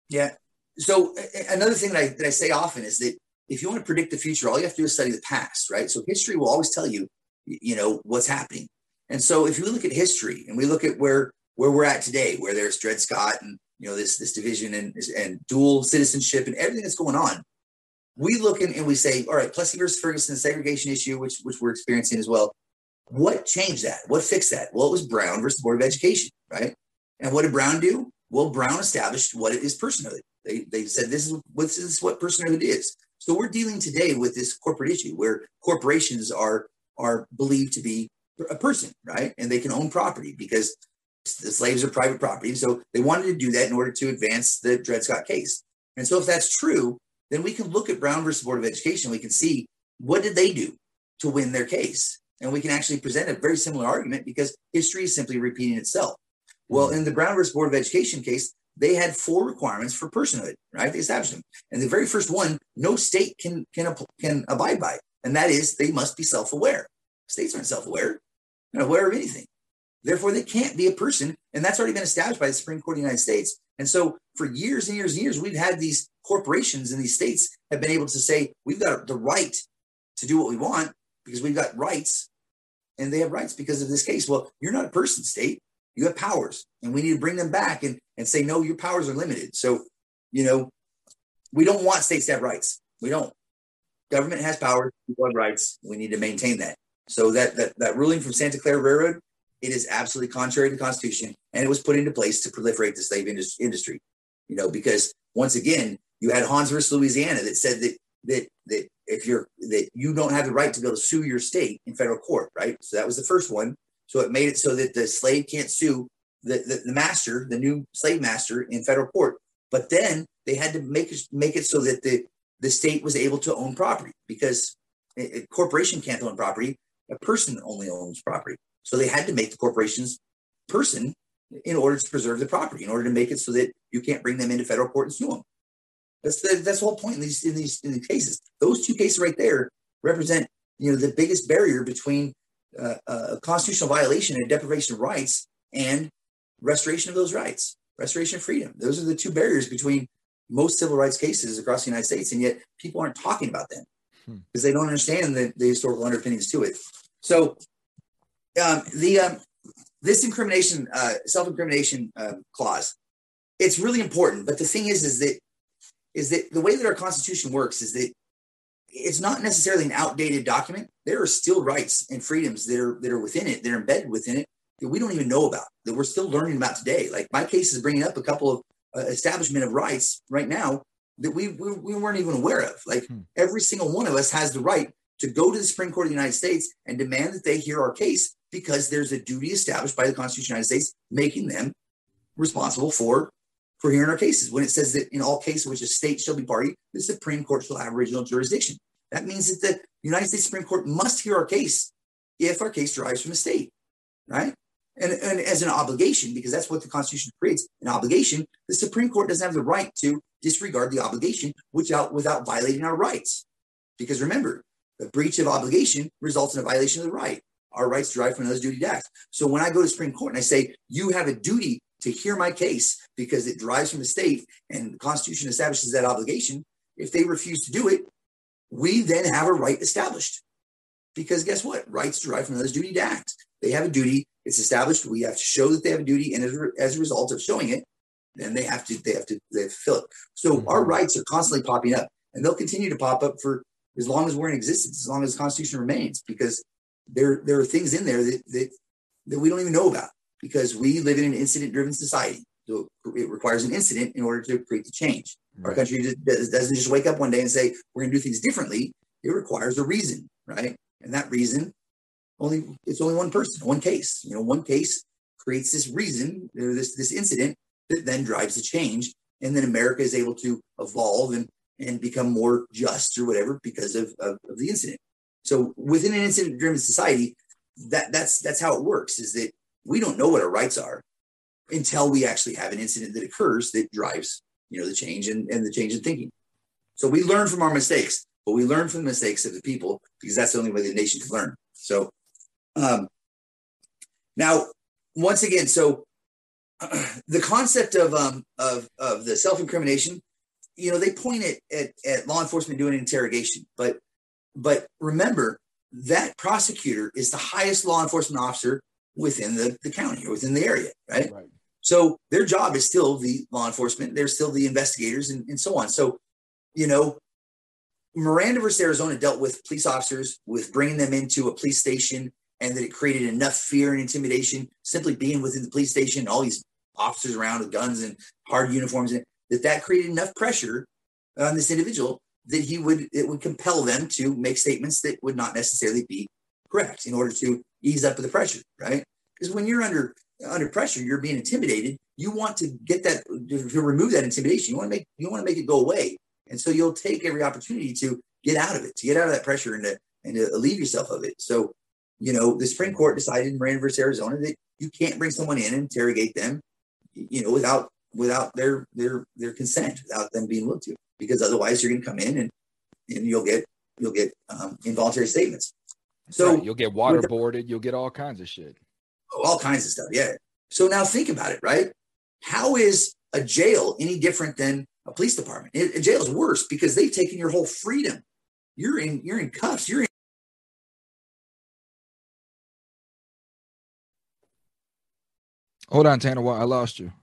Yeah. So another thing that I, that I say often is that if you want to predict the future, all you have to do is study the past, right? So history will always tell you you know what's happening and so if you look at history and we look at where where we're at today where there's dred scott and you know this this division and and dual citizenship and everything that's going on we look in and we say all right plessy versus ferguson segregation issue which which we're experiencing as well. What changed that? What fixed that? Well it was brown versus board of education right? And what did brown do? Well brown established what it is personhood. They, they said this is what this is what personhood is. So we're dealing today with this corporate issue where corporations are are believed to be a person, right? And they can own property because the slaves are private property. So they wanted to do that in order to advance the Dred Scott case. And so if that's true, then we can look at Brown versus Board of Education. We can see what did they do to win their case. And we can actually present a very similar argument because history is simply repeating itself. Well, in the Brown versus Board of Education case, they had four requirements for personhood, right? They established them. And the very first one, no state can can, can abide by and that is they must be self-aware. States aren't self-aware, they're not aware of anything. Therefore, they can't be a person, and that's already been established by the Supreme Court of the United States. And so, for years and years and years, we've had these corporations in these states have been able to say we've got the right to do what we want because we've got rights, and they have rights because of this case. Well, you're not a person, state. You have powers, and we need to bring them back and and say no, your powers are limited. So, you know, we don't want states to have rights. We don't government has power, people have rights. We need to maintain that. So that, that that ruling from Santa Clara Railroad, it is absolutely contrary to the Constitution, and it was put into place to proliferate the slave industry. You know, because once again, you had Hans versus Louisiana that said that that that if you're that you don't have the right to be able to sue your state in federal court, right? So that was the first one. So it made it so that the slave can't sue the, the, the master, the new slave master in federal court. But then they had to make it make it so that the the state was able to own property because a, corporation can't own property. A person only owns property. So they had to make the corporation's person in order to preserve the property, in order to make it so that you can't bring them into federal court and sue them. That's the, that's the whole point in these, in these in these cases. Those two cases right there represent you know the biggest barrier between uh, a constitutional violation and deprivation of rights and restoration of those rights, restoration of freedom. Those are the two barriers between most civil rights cases across the United States, and yet people aren't talking about them hmm. because they don't understand the, the, historical underpinnings to it. So, um, the um, this incrimination, uh, self incrimination uh, clause, it's really important. But the thing is, is that is that the way that our Constitution works is that it's not necessarily an outdated document. There are still rights and freedoms that are that are within it, that are embedded within it that we don't even know about, that we're still learning about today. Like my case is bringing up a couple of uh, establishment of rights right now that we, we, we weren't even aware of. Like hmm. every single one of us has the right to go to the Supreme Court of the United States and demand that they hear our case because there's a duty established by the Constitution of the United States making them responsible for for hearing our cases. When it says that in all cases which a state shall be party, the Supreme Court shall have original jurisdiction. That means that the United States Supreme Court must hear our case if our case derives from a state, right? And, and as an obligation, because that's what the Constitution creates an obligation, the Supreme Court doesn't have the right to disregard the obligation without, without violating our rights. Because remember, the breach of obligation results in a violation of the right. Our rights derive from those duty to act. So when I go to Supreme Court and I say, you have a duty to hear my case because it derives from the state and the Constitution establishes that obligation, if they refuse to do it, we then have a right established. Because guess what? Rights derive from those duty to act. They have a duty. It's established. We have to show that they have a duty, and as a, as a result of showing it, then they have to they have to they have to fill it. So mm-hmm. our rights are constantly popping up, and they'll continue to pop up for as long as we're in existence, as long as the Constitution remains, because there there are things in there that that, that we don't even know about because we live in an incident driven society. So it requires an incident in order to create the change. Right. Our country doesn't just wake up one day and say we're going to do things differently. It requires a reason, right? And that reason only it's only one person, one case. You know, one case creates this reason, or this this incident that then drives the change, and then America is able to evolve and and become more just or whatever because of, of, of the incident. So within an incident-driven society, that that's that's how it works. Is that we don't know what our rights are until we actually have an incident that occurs that drives you know the change and, and the change in thinking. So we learn from our mistakes, but we learn from the mistakes of the people because that's the only way the nation can learn. So um, now, once again, so uh, the concept of um, of of the self incrimination, you know, they point it at, at law enforcement doing an interrogation, but but remember that prosecutor is the highest law enforcement officer within the, the county or within the area, right? right? So their job is still the law enforcement, they're still the investigators and, and so on. So, you know, Miranda versus Arizona dealt with police officers with bringing them into a police station and that it created enough fear and intimidation simply being within the police station, all these officers around with guns and hard uniforms, and that that created enough pressure on this individual that he would it would compel them to make statements that would not necessarily be correct in order to ease up the pressure, right? Because when you're under under pressure, you're being intimidated. You want to get that to remove that intimidation. You want to make you want to make it go away, and so you'll take every opportunity to get out of it, to get out of that pressure, and to and to relieve yourself of it. So you know, the Supreme Court decided in Miranda versus Arizona that you can't bring someone in and interrogate them, you know, without without their their their consent, without them being willing to, because otherwise you're going to come in and and you'll get you'll get um, involuntary statements. So right. you'll get waterboarded, you'll get all kinds of shit, all kinds of stuff. Yeah. So now think about it, right? How is a jail any different than a police department? A jail is worse because they've taken your whole freedom. You're in you're in cuffs. You're in Hold on, Tanner. I lost you.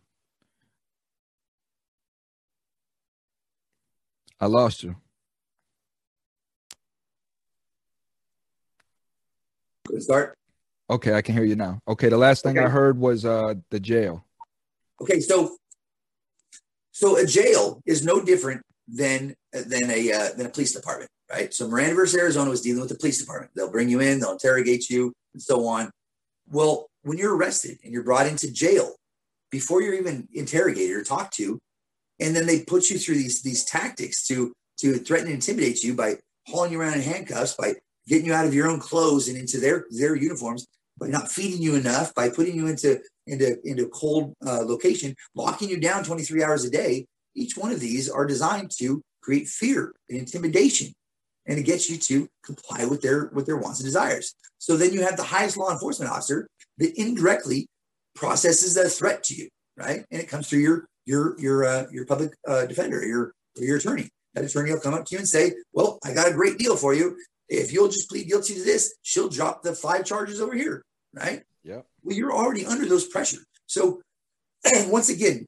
I lost you. Good start. Okay, I can hear you now. Okay, the last thing okay. I heard was uh the jail. Okay, so so a jail is no different than than a uh, than a police department, right? So Miranda versus Arizona was dealing with the police department. They'll bring you in, they'll interrogate you, and so on. Well, when you're arrested and you're brought into jail before you're even interrogated or talked to, and then they put you through these these tactics to to threaten and intimidate you by hauling you around in handcuffs, by getting you out of your own clothes and into their their uniforms, by not feeding you enough, by putting you into into into a cold uh, location, locking you down 23 hours a day. Each one of these are designed to create fear and intimidation and it gets you to comply with their with their wants and desires. So then you have the highest law enforcement officer that indirectly processes a threat to you, right? And it comes through your your your uh, your public uh, defender, your your attorney. That attorney will come up to you and say, "Well, I got a great deal for you. If you'll just plead guilty to this, she'll drop the five charges over here." Right? Yeah. Well, you're already under those pressure. So once again,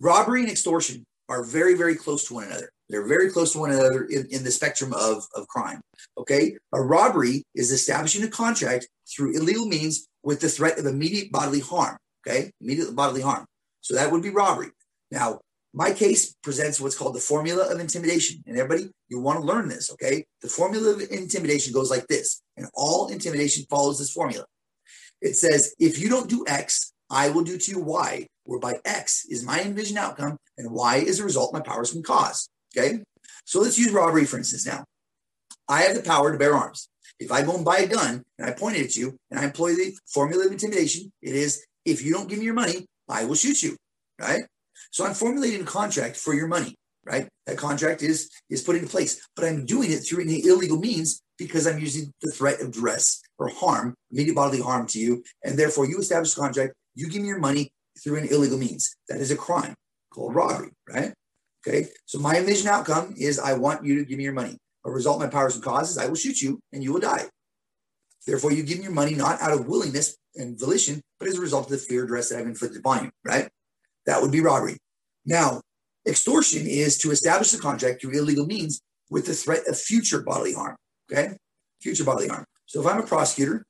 robbery and extortion are very very close to one another They're very close to one another in, in the spectrum of, of crime. Okay. A robbery is establishing a contract through illegal means with the threat of immediate bodily harm. Okay. Immediate bodily harm. So that would be robbery. Now, my case presents what's called the formula of intimidation. And everybody, you want to learn this. Okay. The formula of intimidation goes like this, and all intimidation follows this formula. It says, if you don't do X, I will do to you Y, whereby X is my envisioned outcome and Y is a result my powers can cause. Okay. So let's use robbery, for instance, now. I have the power to bear arms. If I go and buy a gun and I point it at you and I employ the formula of intimidation, it is if you don't give me your money, I will shoot you. Right. So I'm formulating a contract for your money. Right. That contract is is put into place, but I'm doing it through any illegal means because I'm using the threat of duress or harm, immediate bodily harm to you. And therefore you establish a contract, you give me your money through an illegal means. That is a crime called robbery, right? Okay. So my envisioned outcome is I want you to give me your money. A result my powers and causes, I will shoot you and you will die. Therefore, you give me your money not out of willingness and volition, but as a result of the fear, dress that I've inflicted upon you, right? That would be robbery. Now, extortion is to establish the contract through illegal means with the threat of future bodily harm. Okay. Future bodily harm. So if I'm a prosecutor,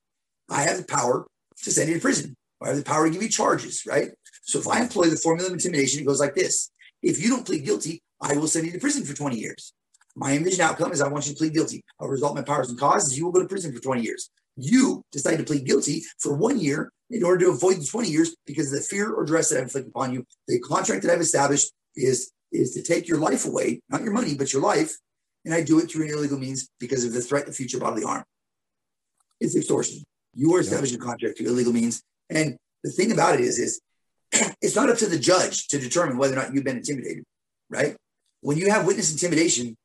I have the power to send you to prison. I have the power to give you charges, right? So if I employ the formula of intimidation, it goes like this if you don't plead guilty, I will send you to prison for 20 years. My envisioned outcome is I want you to plead guilty. A result my powers and causes, you will go to prison for 20 years. You decide to plead guilty for one year in order to avoid the 20 years because of the fear or duress that I've inflicted upon you. The contract that I've established is, is to take your life away, not your money, but your life. And I do it through an illegal means because of the threat of future bodily harm. It's extortion. You are establishing a contract through illegal means. And the thing about it is, is it's not up to the judge to determine whether or not you've been intimidated, right? When you have witness intimidation,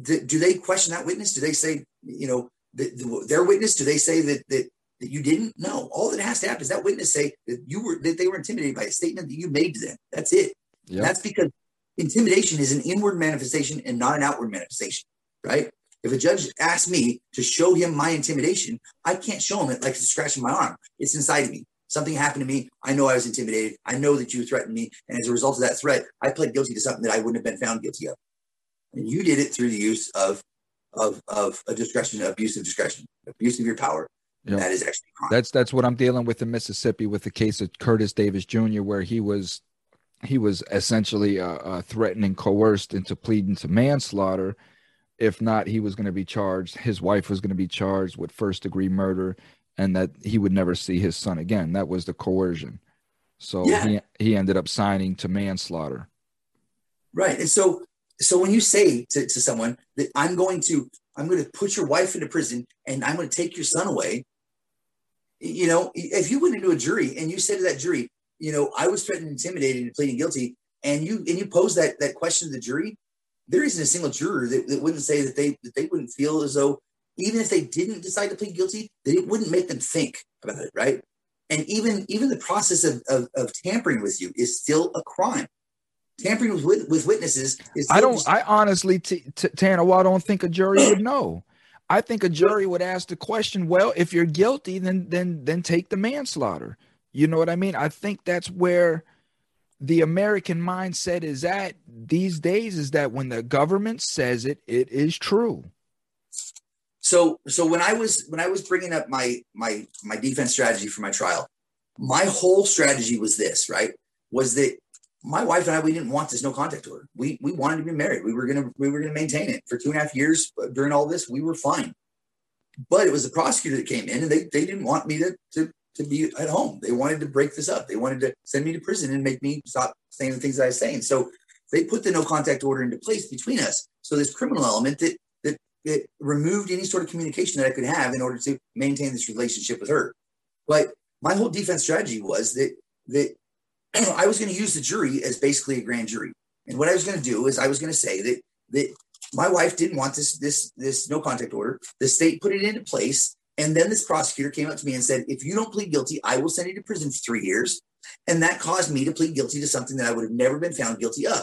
do they question that witness? Do they say, you know, the, the, their witness? Do they say that, that that you didn't? No. All that has to happen is that witness say that you were that they were intimidated by a statement that you made to them. That's it. Yep. That's because intimidation is an inward manifestation and not an outward manifestation, right? If a judge asks me to show him my intimidation, I can't show him it like it's scratching my arm. It's inside of me. Something happened to me. I know I was intimidated. I know that you threatened me. And as a result of that threat, I pled guilty to something that I wouldn't have been found guilty of. And you did it through the use of of of a discretion, abuse of discretion, abuse of your power. Yep. That is actually crime. That's that's what I'm dealing with in Mississippi with the case of Curtis Davis Jr., where he was he was essentially uh, uh, threatened and coerced into pleading to manslaughter. If not, he was going to be charged. His wife was going to be charged with first degree murder and that he would never see his son again. That was the coercion. So yeah. he he ended up signing to manslaughter. Right. And so so when you say to, to someone that I'm going to I'm going to put your wife into prison and I'm going to take your son away, you know, if you went into a jury and you said to that jury, you know, I was threatened, intimidated, and pleading guilty, and you and you pose that that question to the jury, there isn't a single juror that, that wouldn't say that they that they wouldn't feel as though even if they didn't decide to plead guilty, that it wouldn't make them think about it, right? And even even the process of, of, of tampering with you is still a crime. Tampering with with witnesses is. I don't. I honestly, t- t- don't think a jury would know. I think a jury would ask the question. Well, if you're guilty, then then then take the manslaughter. You know what I mean? I think that's where the American mindset is at these days. Is that when the government says it, it is true. So so when I was when I was bringing up my my my defense strategy for my trial, my whole strategy was this, right? Was that my wife and I we didn't want this no contact order. We we wanted to be married. We were gonna we were gonna maintain it for two and a half years. Uh, during all this, we were fine. But it was the prosecutor that came in, and they they didn't want me to to to be at home. They wanted to break this up. They wanted to send me to prison and make me stop saying the things that I was saying. So they put the no contact order into place between us. So this criminal element that that it removed any sort of communication that I could have in order to maintain this relationship with her. But my whole defense strategy was that that I was going to use the jury as basically a grand jury. And what I was going to do is I was going to say that that my wife didn't want this this this no contact order. The state put it into place, and then this prosecutor came up to me and said, "If you don't plead guilty, I will send you to prison for three years." And that caused me to plead guilty to something that I would have never been found guilty of.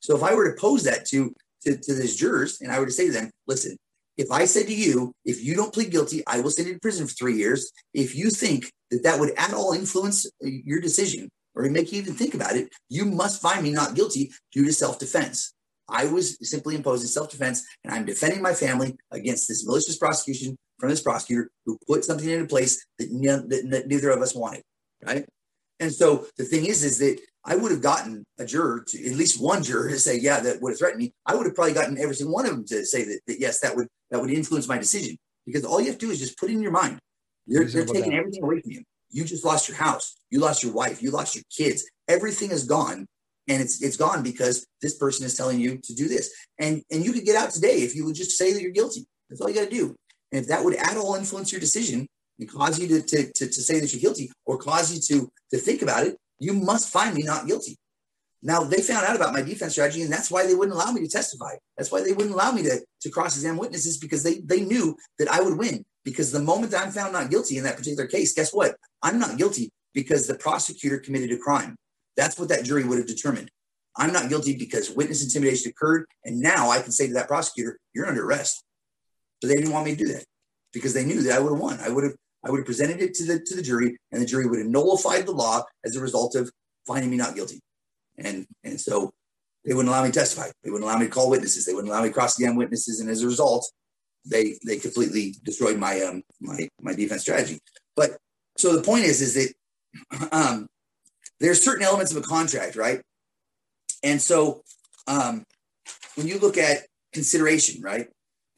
So if I were to pose that to to, to these jurors and I were to say to them, listen, if I said to you, if you don't plead guilty, I will send you to prison for three years. If you think that that would at all influence your decision or make you even think about it, you must find me not guilty due to self defense. I was simply imposing self defense and I'm defending my family against this malicious prosecution from this prosecutor who put something into place that, that neither of us wanted. Right. And so the thing is, is that I would have gotten a juror to at least one juror to say, yeah, that would have threatened me. I would have probably gotten every single one of them to say that, that yes, that would that would influence my decision. Because all you have to do is just put it in your mind. They're, they're taking everything away from you. You just lost your house. You lost your wife. You lost your kids. Everything is gone. And it's it's gone because this person is telling you to do this. And and you could get out today if you would just say that you're guilty. That's all you got to do. And if that would at all influence your decision and cause you to, to, to, to say that you're guilty or cause you to, to think about it, you must find me not guilty. Now they found out about my defense strategy, and that's why they wouldn't allow me to testify. That's why they wouldn't allow me to, to cross-examine witnesses because they they knew that I would win. Because the moment that I'm found not guilty in that particular case, guess what? I'm not guilty because the prosecutor committed a crime. That's what that jury would have determined. I'm not guilty because witness intimidation occurred, and now I can say to that prosecutor, "You're under arrest." So they didn't want me to do that because they knew that I would have won. I would have I would have presented it to the to the jury, and the jury would have nullified the law as a result of finding me not guilty. And and so they wouldn't allow me to testify. They wouldn't allow me to call witnesses. They wouldn't allow me to cross-examine witnesses. And as a result, they they completely destroyed my um my my defense strategy. But so the point is is that um there's certain elements of a contract, right? And so um when you look at consideration, right?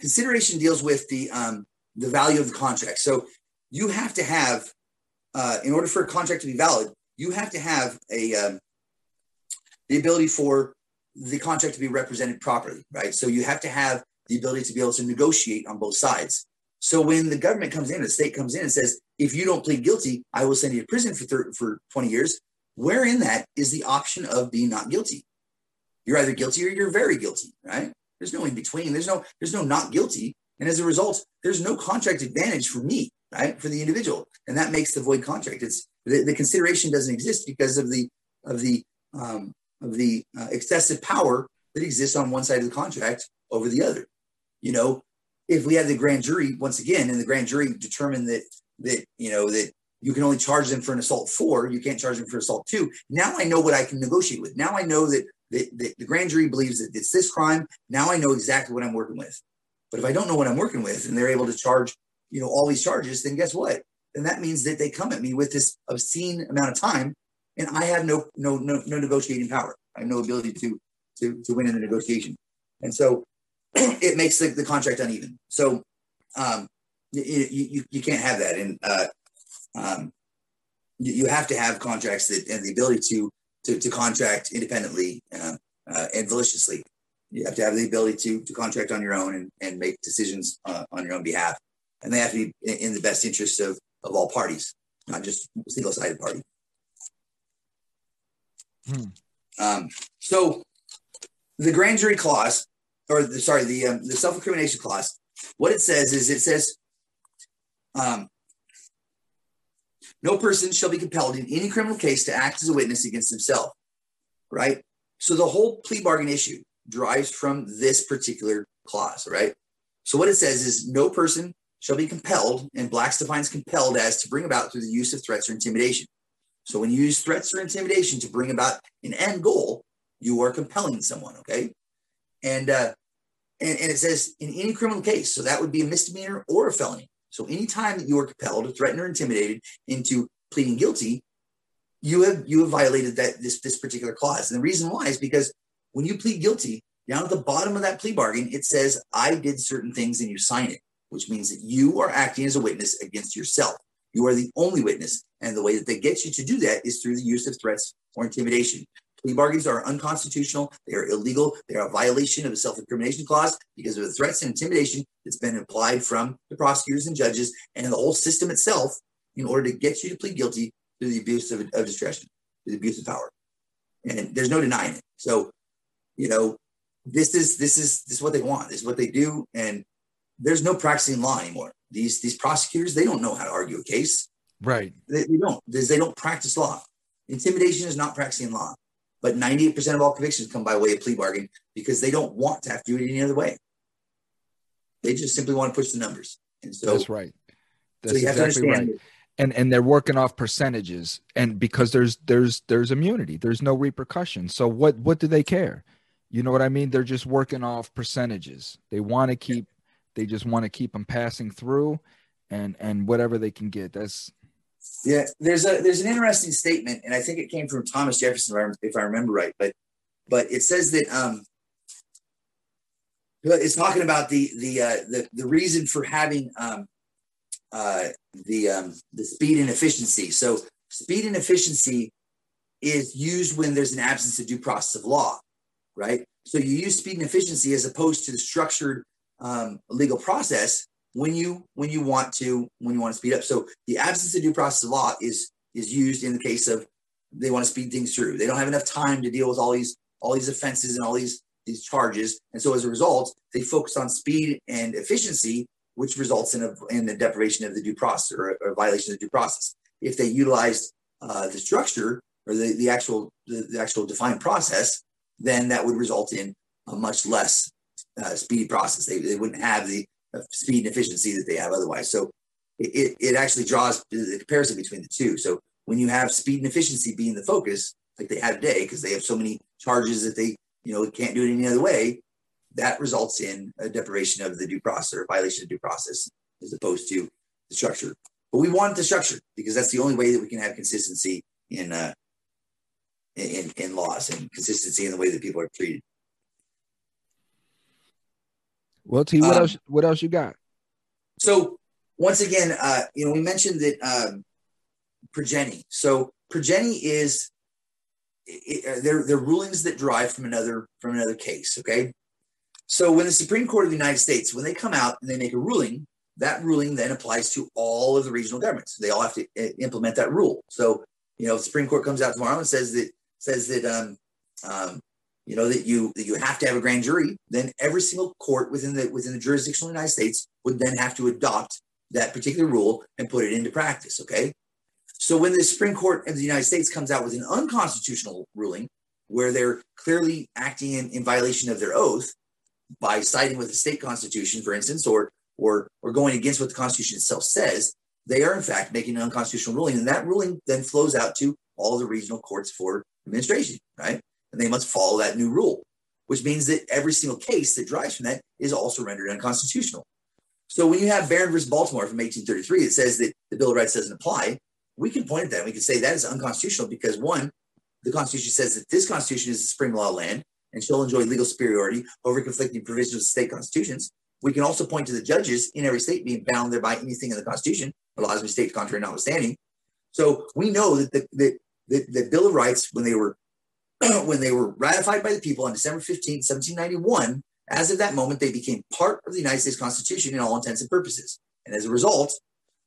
Consideration deals with the um the value of the contract. So you have to have, uh, in order for a contract to be valid, you have to have a um, the ability for the contract to be represented properly, right? So you have to have the ability to be able to negotiate on both sides. So when the government comes in, the state comes in and says, if you don't plead guilty, I will send you to prison for 30, for 20 years. Where in that is the option of being not guilty? You're either guilty or you're very guilty, right? There's no in between. There's no there's no not guilty. And as a result, there's no contract advantage for me right, for the individual, and that makes the void contract. It's the, the consideration doesn't exist because of the of the um, of the uh, excessive power that exists on one side of the contract over the other. You know, if we had the grand jury once again, and the grand jury determined that that you know that you can only charge them for an assault four, you can't charge them for assault two. Now I know what I can negotiate with. Now I know that, that, that the grand jury believes that it's this crime. Now I know exactly what I'm working with. But if I don't know what I'm working with, and they're able to charge you know, all these charges, then guess what? Then that means that they come at me with this obscene amount of time, and I have no no no, no negotiating power. I have no ability to to to win in the negotiation, and so it makes the, the contract uneven. So um, you, you you can't have that, and uh, um, you, you have to have contracts that and the ability to to, to contract independently uh, uh, and maliciously. You have to have the ability to to contract on your own and, and make decisions uh, on your own behalf and they have to be in the best interest of, of all parties, not just single sided party. Hmm. Um, so the grand jury clause, or the, sorry, the um, the self incrimination clause, what it says is it says, um, no person shall be compelled in any criminal case to act as a witness against himself. Right. So the whole plea bargain issue derives from this particular clause. Right. So what it says is no person shall be compelled, and Blacks defines compelled as to bring about through the use of threats or intimidation. So when you use threats or intimidation to bring about an end goal, you are compelling someone, okay? And uh, and, and it says in any criminal case, so that would be a misdemeanor or a felony. So anytime that you are compelled, threatened, or intimidated into pleading guilty, you have you have violated that this this particular clause. And the reason why is because when you plead guilty, down at the bottom of that plea bargain, it says, I did certain things and you sign it which means that you are acting as a witness against yourself. You are the only witness. And the way that they get you to do that is through the use of threats or intimidation. Plea bargains are unconstitutional. They are illegal. They are a violation of the self incrimination clause because of the threats and intimidation that's been applied from the prosecutors and judges and the whole system itself in order to get you to plead guilty to the abuse of, of discretion, to the abuse of power. And there's no denying it. So, you know, this is this is this is what they want. This is what they do. And there's no practicing law anymore. These these prosecutors they don't know how to argue a case. Right. They, they don't. They don't practice law. Intimidation is not practicing law. But 98% of all convictions come by way of plea bargain because they don't want to have to do it any other way. They just simply want to push the numbers. And so that's right. That's so exactly right. And and they're working off percentages, and because there's there's there's immunity, there's no repercussion. So what what do they care? You know what I mean? They're just working off percentages. They want to keep, they just want to keep them passing through, and and whatever they can get. That's yeah. There's a there's an interesting statement, and I think it came from Thomas Jefferson, if I, remember right. But but it says that um, it's talking about the the uh, the the reason for having um, uh, the um, the speed and efficiency. So speed and efficiency is used when there's an absence of due process of law, right? So you use speed and efficiency as opposed to the structured um, legal process when you when you want to when you want to speed up. So the absence of due process of law is is used in the case of they want to speed things through. They don't have enough time to deal with all these all these offenses and all these these charges, and so as a result, they focus on speed and efficiency, which results in a in the deprivation of the due process or violation of due process. If they utilized uh, the structure or the, the actual the, the, actual defined process, then that would result in a much less uh, speedy process. They, they wouldn't have the speed and efficiency that they have otherwise. So it, it actually draws the comparison between the two. So when you have speed and efficiency being the focus, like they have today, because they have so many charges that they you know can't do it any other way, that results in a deprivation of the due process or violation of due process as opposed to the structure. But we want the structure because that's the only way that we can have consistency in uh, in, in laws and consistency in the way that people are treated. Well, T, what um, else? What else you got? So once again, uh, you know, we mentioned that um, progeny. So progeny is it, they're, they're rulings that derive from another from another case. Okay, so when the Supreme Court of the United States, when they come out and they make a ruling, that ruling then applies to all of the regional governments. They all have to uh, implement that rule. So you know, the Supreme Court comes out tomorrow and says that says that um, um, you know that you that you have to have a grand jury, then every single court within the within the jurisdiction of the United States would then have to adopt that particular rule and put it into practice. Okay. So when the Supreme Court of the United States comes out with an unconstitutional ruling where they're clearly acting in, in violation of their oath by siding with the state constitution, for instance, or or or going against what the Constitution itself says, they are in fact making an unconstitutional ruling, and that ruling then flows out to all the regional courts for administration, right? And they must follow that new rule, which means that every single case that derives from that is also rendered unconstitutional. So when you have Barron versus Baltimore from 1833 that says that the Bill of Rights doesn't apply, we can point at that. and We can say that is unconstitutional because one, the Constitution says that this Constitution is the supreme law of land and shall enjoy legal superiority over conflicting provisions of state constitutions. We can also point to the judges in every state being bound thereby anything in the Constitution, the laws of the state contrary notwithstanding. So we know that the, the, the Bill of Rights, when they were when they were ratified by the people on December 15, 1791, as of that moment, they became part of the United States Constitution in all intents and purposes. And as a result,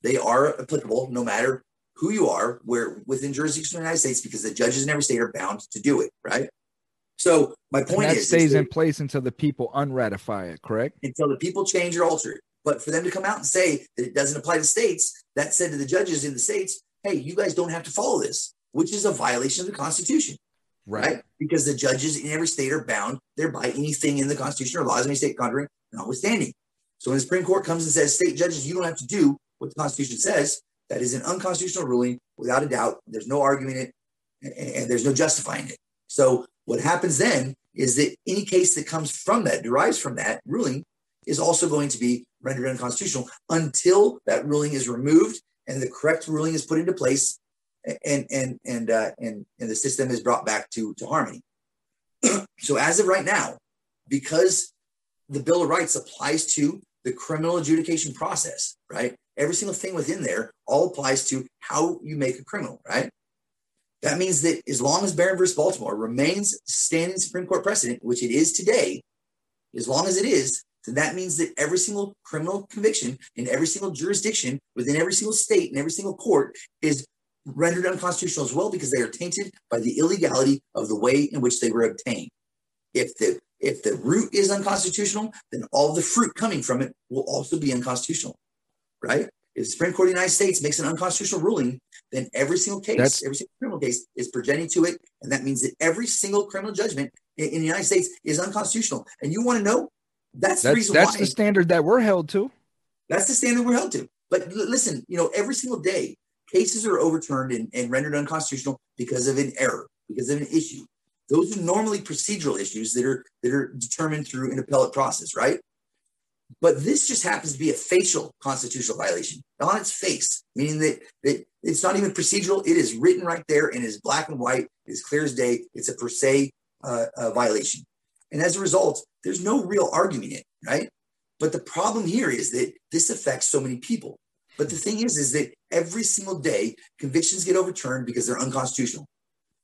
they are applicable no matter who you are, where within jurisdiction of the United States, because the judges in every state are bound to do it, right? So my point is, stays is in place until the people unratify it, correct? Until the people change or alter it. But for them to come out and say that it doesn't apply to states, that said to the judges in the states, hey, you guys don't have to follow this which is a violation of the Constitution. Right. right. Because the judges in every state are bound thereby anything in the Constitution or laws of any state contrary, notwithstanding. So when the Supreme Court comes and says, state judges, you don't have to do what the Constitution says, that is an unconstitutional ruling without a doubt. There's no arguing it and, and there's no justifying it. So what happens then is that any case that comes from that, derives from that ruling, is also going to be rendered unconstitutional until that ruling is removed and the correct ruling is put into place and and and uh, and and the system is brought back to to harmony. so as of right now, because the Bill of Rights applies to the criminal adjudication process, right? Every single thing within there all applies to how you make a criminal, right? That means that as long as Barron versus Baltimore remains standing Supreme Court precedent, which it is today, as long as it is, then that means that every single criminal conviction in every single jurisdiction within every single state and every single court is rendered unconstitutional as well because they are tainted by the illegality of the way in which they were obtained. If the if the root is unconstitutional, then all the fruit coming from it will also be unconstitutional, right? If the Supreme Court of the United States makes an unconstitutional ruling, then every single case, That's, every single criminal case is progeny to it, and that means that every single criminal judgment in, in the United States is unconstitutional. And you want to know? That's, that's the reason that's why. the standard that we're held to. That's the standard we're held to. But listen, you know, every single day cases are overturned and, and rendered unconstitutional because of an error, because of an issue. Those are normally procedural issues that are that are determined through an appellate process, right? But this just happens to be a facial constitutional violation on its face, meaning that, that it's not even procedural. It is written right there and is black and white. It's clear as day. It's a per se uh, uh, violation. And as a result, there's no real argument in it, right? But the problem here is that this affects so many people. But the thing is, is that every single day convictions get overturned because they're unconstitutional.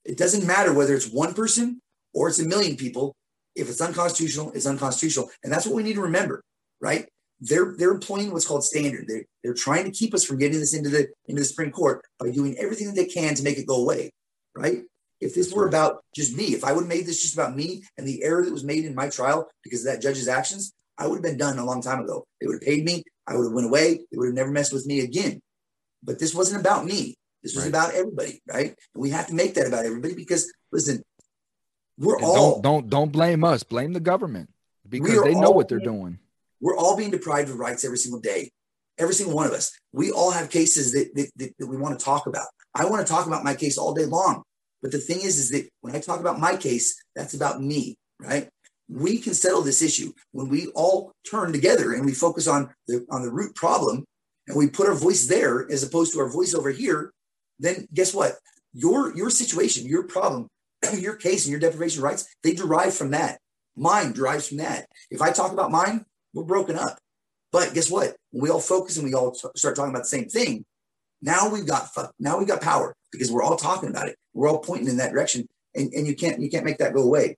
It doesn't matter whether it's one person or it's a million people. If it's unconstitutional, it's unconstitutional. And that's what we need to remember, right? They're they're employing what's called standard. They're, they're trying to keep us from getting this into the into the Supreme Court by doing everything that they can to make it go away, right? If this were about just me, if I would have made this just about me and the error that was made in my trial because of that judge's actions, I would have been done a long time ago. They would have paid me. I would have went away. They would have never messed with me again. But this wasn't about me. This was right. about everybody, right? And we have to make that about everybody because listen, we're and all don't don't don't blame us. Blame the government because they know what they're being, doing. We're all being deprived of rights every single day. Every single one of us. We all have cases that, that, that, that we want to talk about. I want to talk about my case all day long. But the thing is, is that when I talk about my case, that's about me, right? We can settle this issue when we all turn together and we focus on the on the root problem and we put our voice there as opposed to our voice over here. Then guess what? Your your situation, your problem, your case, and your deprivation rights, they derive from that. Mine derives from that. If I talk about mine, we're broken up. But guess what? When we all focus and we all t- start talking about the same thing, now we've got now we've got power because we're all talking about it. We're all pointing in that direction, and, and you can't you can't make that go away.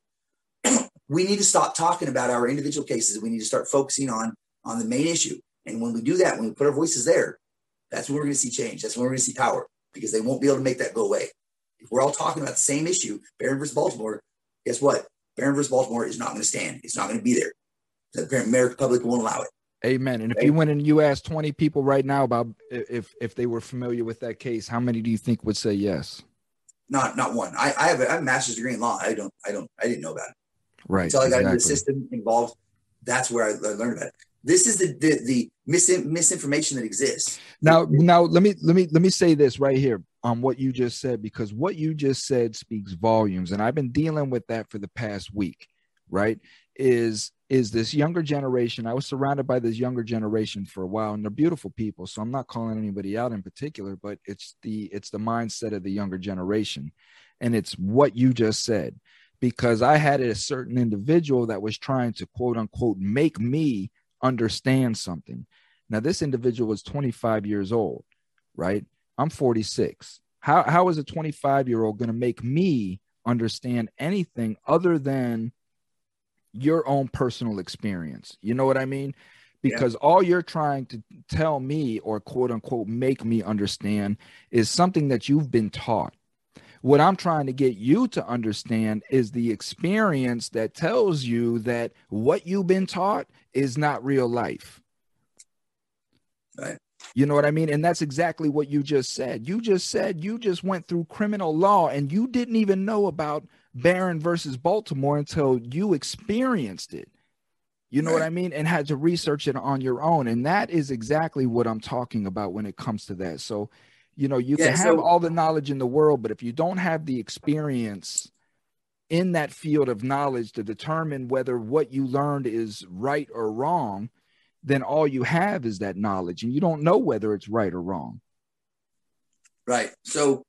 We need to stop talking about our individual cases. We need to start focusing on on the main issue. And when we do that, when we put our voices there, that's when we're going to see change. That's when we're going to see power because they won't be able to make that go away. If we're all talking about the same issue, Barron versus Baltimore, guess what? Barron versus Baltimore is not going to stand. It's not going to be there. The American public won't allow it. Amen. And if you went and you asked 20 people right now about if if they were familiar with that case, how many do you think would say yes? Not not one. I, I have a, I have a master's degree in law. I don't I don't I didn't know about it. Right. Until I got exactly. into the system involved, that's where I learned about it. This is the the, the mis- misinformation that exists. Now now let me let me let me say this right here on what you just said because what you just said speaks volumes, and I've been dealing with that for the past week. Right? Is is this younger generation. I was surrounded by this younger generation for a while, and they're beautiful people. So I'm not calling anybody out in particular, but it's the it's the mindset of the younger generation, and it's what you just said. Because I had a certain individual that was trying to quote unquote make me understand something. Now, this individual was 25 years old, right? I'm 46. How, how is a 25 year old going to make me understand anything other than your own personal experience. You know what I mean? Because yeah. all you're trying to tell me or quote unquote make me understand is something that you've been taught. What I'm trying to get you to understand is the experience that tells you that what you've been taught is not real life. Right. You know what I mean? And that's exactly what you just said. You just said you just went through criminal law and you didn't even know about Barron versus Baltimore until you experienced it. You know right. what I mean? And had to research it on your own. And that is exactly what I'm talking about when it comes to that. So, you know, you yeah, can have all the knowledge in the world, but if you don't have the experience in that field of knowledge to determine whether what you learned is right or wrong, then all you have is that knowledge and you don't know whether it's right or wrong. Right. So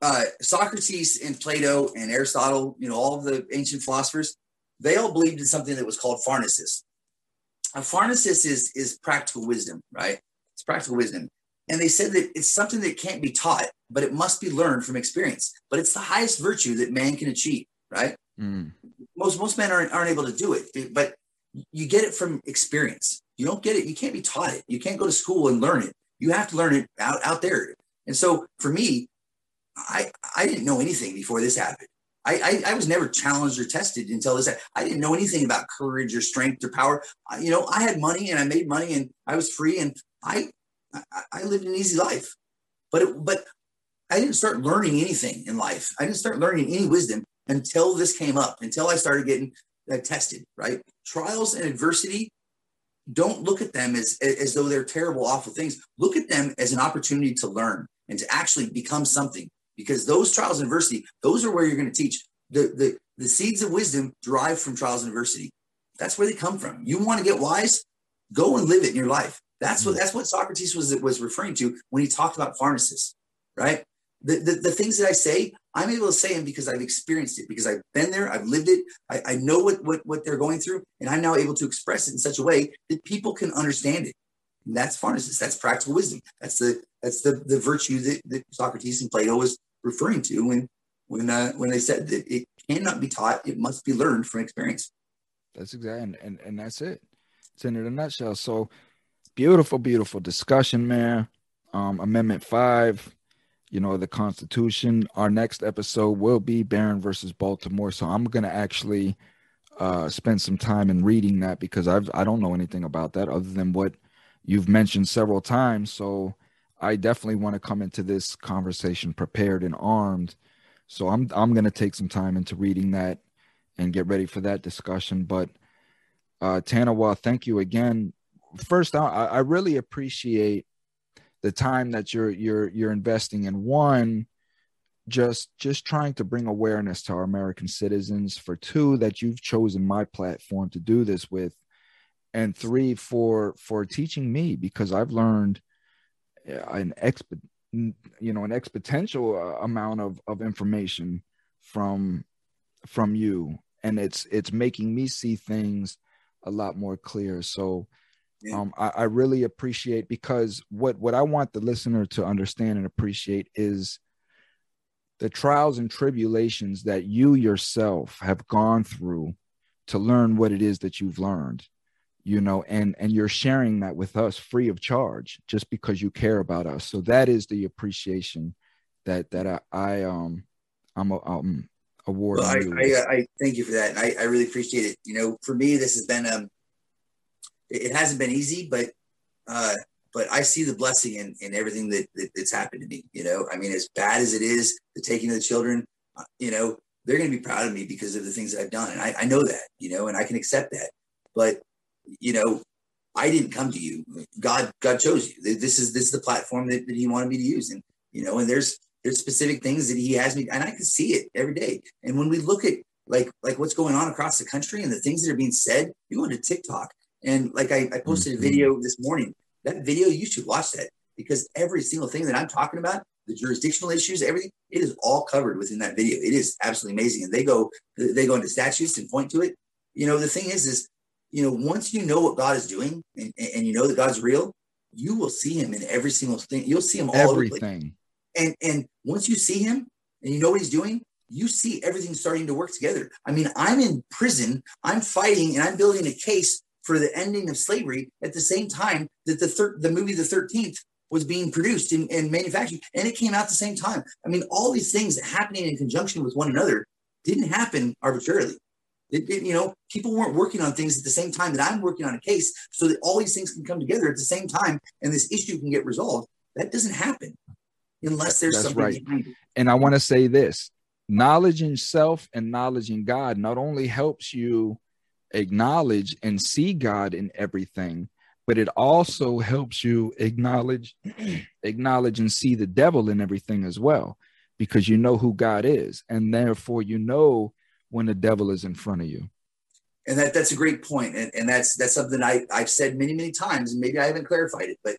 uh, Socrates and Plato and Aristotle, you know, all of the ancient philosophers, they all believed in something that was called phronesis. A phronesis is is practical wisdom, right? It's practical wisdom. And they said that it's something that can't be taught, but it must be learned from experience. But it's the highest virtue that man can achieve, right? Mm. Most most men aren't, aren't able to do it, but you get it from experience. You don't get it. You can't be taught it. You can't go to school and learn it. You have to learn it out, out there. And so for me, I, I didn't know anything before this happened. I, I, I, was never challenged or tested until this. I didn't know anything about courage or strength or power. I, you know, I had money and I made money and I was free and I, I, I lived an easy life. But it, but I didn't start learning anything in life. I didn't start learning any wisdom until this came up. Until I started getting uh, tested. Right? Trials and adversity. Don't look at them as as though they're terrible, awful things. Look at them as an opportunity to learn and to actually become something because those trials and adversity, those are where you're going to teach the, the, the seeds of wisdom derive from trials and adversity. That's where they come from. You want to get wise? Go and live it in your life. That's what that's what Socrates was was referring to when he talked about phronesis, right? The, the, the things that I say, I'm able to say them because I've experienced it, because I've been there, I've lived it, I, I know what, what what they're going through, and I'm now able to express it in such a way that people can understand it. And that's phronesis. That's practical wisdom. That's the that's the the virtue that, that Socrates and Plato was referring to when when uh, when they said that it cannot be taught, it must be learned from experience. That's exactly, and, and, and that's it. It's in a nutshell. So beautiful, beautiful discussion, man. Um, Amendment five, you know, the Constitution. Our next episode will be Barron versus Baltimore. So I'm gonna actually uh, spend some time in reading that because I've I don't know anything about that other than what you've mentioned several times. So I definitely want to come into this conversation prepared and armed. So I'm I'm gonna take some time into reading that and get ready for that discussion. But uh, Tanawa, thank you again. First, I, I really appreciate the time that you're you're you're investing in one just just trying to bring awareness to our american citizens for two that you've chosen my platform to do this with and three for for teaching me because i've learned uh, an exp you know an exponential uh, amount of of information from from you and it's it's making me see things a lot more clear. So um, I, I really appreciate because what what i want the listener to understand and appreciate is the trials and tribulations that you yourself have gone through to learn what it is that you've learned you know and and you're sharing that with us free of charge just because you care about us so that is the appreciation that that i, I um i'm a, um award. Well, I, I, I, thank you for that. And I, I really appreciate it. You know, for me, this has been, um, it, hasn't been easy, but, uh, but I see the blessing in, in everything that, that, that's happened to me. You know, I mean, as bad as it is, the taking of the children, uh, you know, they're going to be proud of me because of the things that I've done. And I, I know that, you know, and I can accept that. But, you know, I didn't come to you. God, God chose you. This is, this is the platform that, that he wanted me to use. And, you know, and there's, there's specific things that he has me, and I can see it every day. And when we look at like like what's going on across the country and the things that are being said, you go into TikTok and like I, I posted mm-hmm. a video this morning. That video, you should watch that because every single thing that I'm talking about, the jurisdictional issues, everything, it is all covered within that video. It is absolutely amazing. And they go they go into statutes and point to it. You know, the thing is, is you know, once you know what God is doing and, and you know that God's real, you will see him in every single thing. You'll see him all everything. And and once you see him and you know what he's doing, you see everything starting to work together. I mean, I'm in prison, I'm fighting, and I'm building a case for the ending of slavery at the same time that the thir- the movie The Thirteenth was being produced and, and manufactured, and it came out at the same time. I mean, all these things happening in conjunction with one another didn't happen arbitrarily. It, it, you know, people weren't working on things at the same time that I'm working on a case, so that all these things can come together at the same time, and this issue can get resolved. That doesn't happen unless there's That's something right. behind it. And I want to say this knowledge in self and knowledge in God not only helps you acknowledge and see God in everything, but it also helps you acknowledge, acknowledge and see the devil in everything as well, because you know who God is, and therefore you know when the devil is in front of you. And that, that's a great point. And, and that's that's something I, I've said many, many times, and maybe I haven't clarified it, but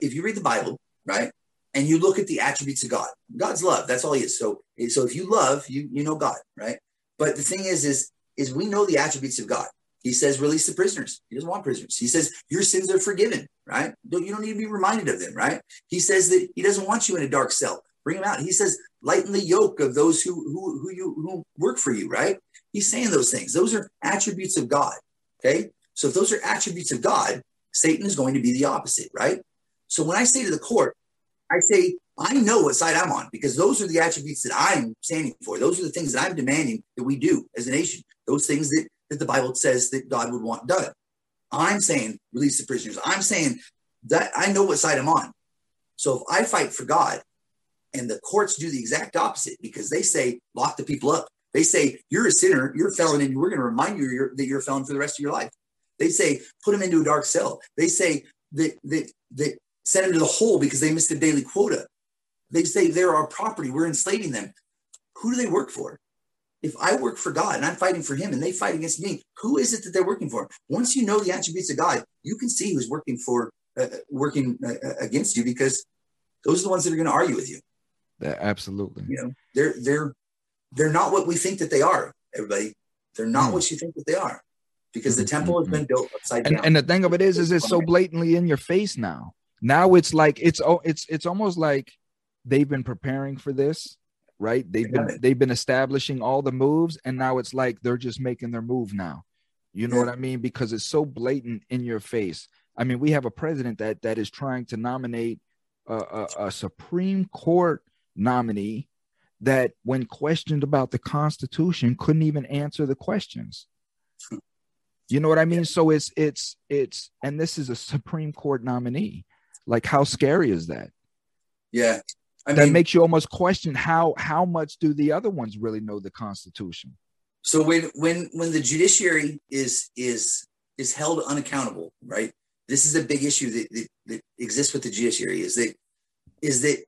if you read the Bible, right? and you look at the attributes of God. God's love. That's all he is. So, so if you love, you you know God, right? But the thing is, is is we know the attributes of God. He says, release the prisoners. He doesn't want prisoners. He says, your sins are forgiven, right? You don't need to be reminded of them, right? He says that he doesn't want you in a dark cell. Bring him out. He says, lighten the yoke of those who who who you who work for you, right? He's saying those things. Those are attributes of God. Okay. So if those are attributes of God, Satan is going to be the opposite, right? So when I say to the court, I say, I know what side I'm on because those are the attributes that I'm standing for. Those are the things that I'm demanding that we do as a nation. Those things that, that the Bible says that God would want done. I'm saying release the prisoners. I'm saying that I know what side I'm on. So if I fight for God and the courts do the exact opposite because they say lock the people up. They say you're a sinner, you're a felon, and we're going to remind you you're, that you're a felon for the rest of your life. They say put them into a dark cell. They say that that that send them to the hole because they missed a daily quota. They say they're our property. We're enslaving them. Who do they work for? If I work for God and I'm fighting for Him and they fight against me, who is it that they're working for? Once you know the attributes of God, you can see who's working for uh, working uh, uh against you because those are the ones that are going to argue with you. That absolutely. You know, they're they're they're not what we think that they are. Everybody, they're not mm. what you think that they are, because the temple mm-hmm. has been built upside and, down. And the thing of it is, is it's so blatantly in your face now. Now it's like it's oh, it's it's almost like they've been preparing for this right? They've been they've been establishing all the moves, and now it's like they're just making their move now. You know yeah. what I mean? Because it's so blatant in your face. I mean, we have a president that that is trying to nominate a, a, a Supreme Court nominee that, when questioned about the Constitution, couldn't even answer the questions. You know what I mean? So it's it's it's and this is a Supreme Court nominee. Like, how scary is that? Yeah, I that mean, makes you almost question how how much do the other ones really know the Constitution? So when when when the judiciary is is is held unaccountable, right? This is a big issue that, that, that exists with the judiciary. Is that is that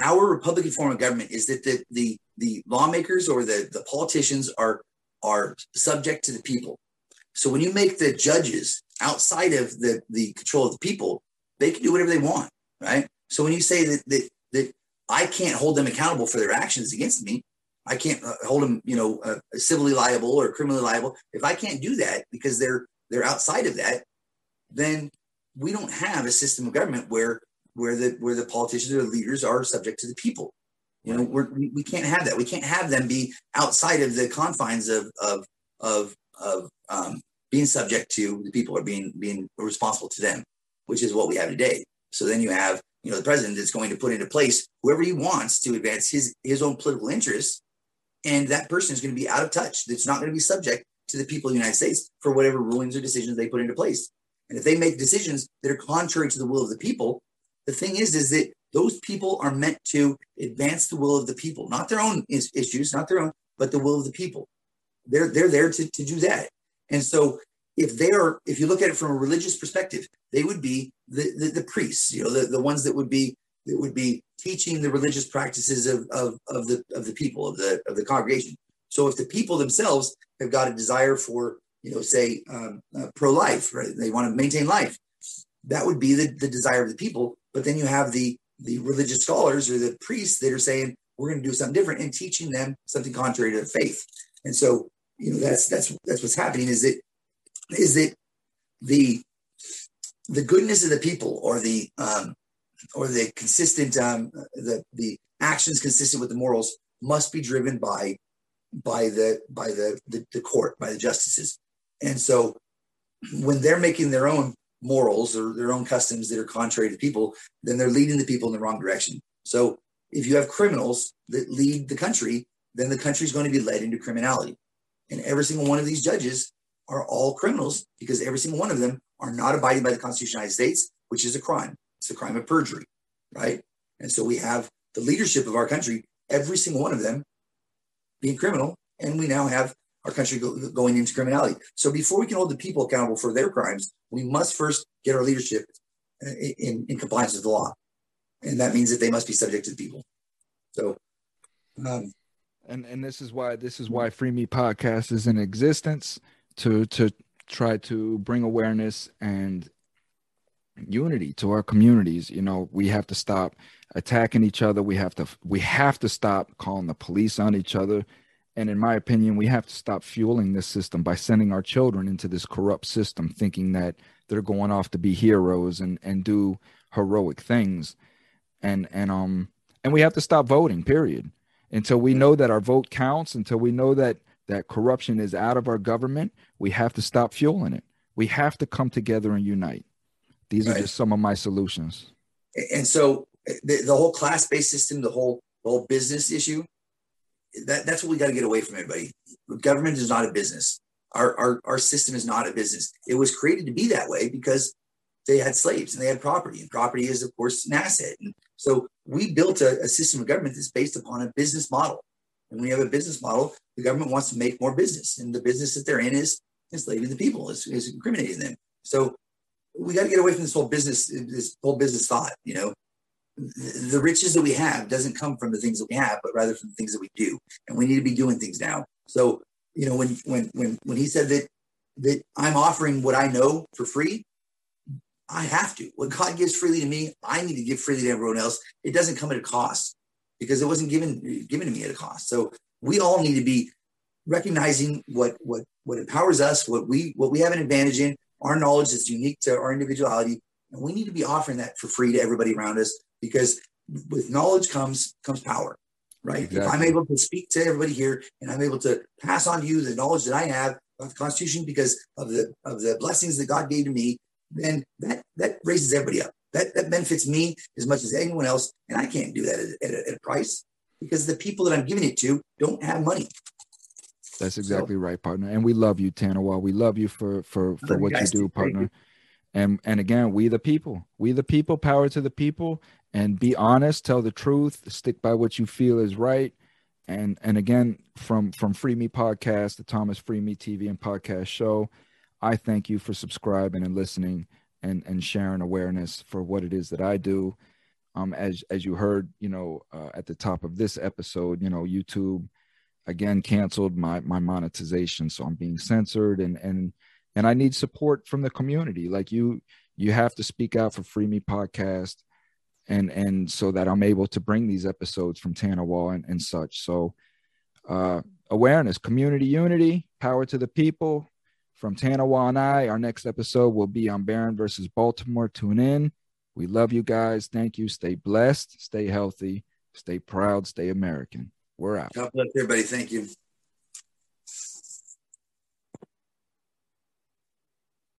our Republican form of government is that the the the lawmakers or the the politicians are are subject to the people. So when you make the judges outside of the the control of the people, they can do whatever they want, right? So when you say that that that I can't hold them accountable for their actions against me. I can't uh, hold them, you know, uh, civilly liable or criminally liable. If I can't do that because they're they're outside of that, then we don't have a system of government where where the where the politicians or the leaders are subject to the people. You know, we're, we we can't have that. We can't have them be outside of the confines of of of of um, being subject to the people or being being responsible to them, which is what we have today. So then you have you know the president is going to put into place whoever he wants to advance his his own political interests. And that person is going to be out of touch. That's not going to be subject to the people of the united states for whatever rulings or decisions they put into place. And if they make decisions that are contrary to the will of the people the thing is is that those people are meant to advance the will of the people not their own is- issues not their own but the will of the people. They're they're there to, to do that. And so if they are if you look at it from a religious perspective they would be the, the, the priests, you know, the, the ones that would be that would be teaching the religious practices of, of, of the of the people of the of the congregation. So if the people themselves have got a desire for, you know, say um, uh, pro-life, right? They want to maintain life. That would be the, the desire of the people. But then you have the the religious scholars or the priests that are saying we're going to do something different and teaching them something contrary to their faith. And so, you know, that's that's that's what's happening. Is that is that the the goodness of the people or the um, or the consistent um, the the actions consistent with the morals must be driven by by the by the, the the court by the justices. And so when they're making their own morals or their own customs that are contrary to people then they're leading the people in the wrong direction. So if you have criminals that lead the country then the country is going to be led into criminality. And every single one of these judges are all criminals because every single one of them are not abiding by the Constitution of the United States, which is a crime. It's a crime of perjury, right? And so we have the leadership of our country, every single one of them being criminal, and we now have our country go, going into criminality. So before we can hold the people accountable for their crimes, we must first get our leadership uh, in, in compliance with the law. And that means that they must be subject to the people. So, um, and and this is why this is why Free Me Podcast is in existence to to try to bring awareness and unity to our communities. You know we have to stop attacking each other. We have to we have to stop calling the police on each other. And in my opinion we have to stop fueling this system by sending our children into this corrupt system thinking that they're going off to be heroes and and do heroic things. And and um and we have to stop voting period. Until we know that our vote counts until we know that that corruption is out of our government, we have to stop fueling it. We have to come together and unite. These right. are just some of my solutions. And so eh, the, the whole class-based system, the whole the whole business issue, that, that's what we got to get away from everybody. Government is not a business. Our, our, our system is not a business. It was created to be that way because they had slaves and they had property, and property is, of course, an asset. And so we built a, a system of government that's based upon a business model. And when you have a business model, the government wants to make more business, and the business that they're in is enslaving the people, is, is incriminating them. So we got to get away from this whole business, this whole business thought. You know, the riches that we have doesn't come from the things that we have, but rather from the things that we do. And we need to be doing things now. So, you know, when when when when he said that that I'm offering what I know for free, I have to. What God gives freely to me, I need to give freely to everyone else. It doesn't come at a cost because it wasn't given given to me at a cost. So we all need to be recognizing what what what empowers us, what we what we have an advantage in, our knowledge that's unique to our individuality, and we need to be offering that for free to everybody around us because with knowledge comes comes power, right? Exactly. If I'm able to speak to everybody here and I'm able to pass on to you the knowledge that I have of the Constitution because of the of the blessings that God gave to me, then that that raises everybody up. That that benefits me as much as anyone else, and I can't do that at, at, a, at a price because the people that I'm giving it to don't have money. That's exactly so, right, partner. And we love you, Tanawa. We love you for for for what you do, partner. You. And and again, we the people, we the people, power to the people, and be honest, tell the truth, stick by what you feel is right. And and again, from from Free Me Podcast, the Thomas Free Me TV and podcast show, I thank you for subscribing and listening and and sharing awareness for what it is that I do. Um, as as you heard, you know, uh, at the top of this episode, you know, YouTube again canceled my my monetization so i'm being censored and and and i need support from the community like you you have to speak out for free me podcast and and so that i'm able to bring these episodes from Tanawa and, and such so uh awareness community unity power to the people from Tanawa and i our next episode will be on Barron versus baltimore tune in we love you guys thank you stay blessed stay healthy stay proud stay american we're out. God bless everybody. Thank you.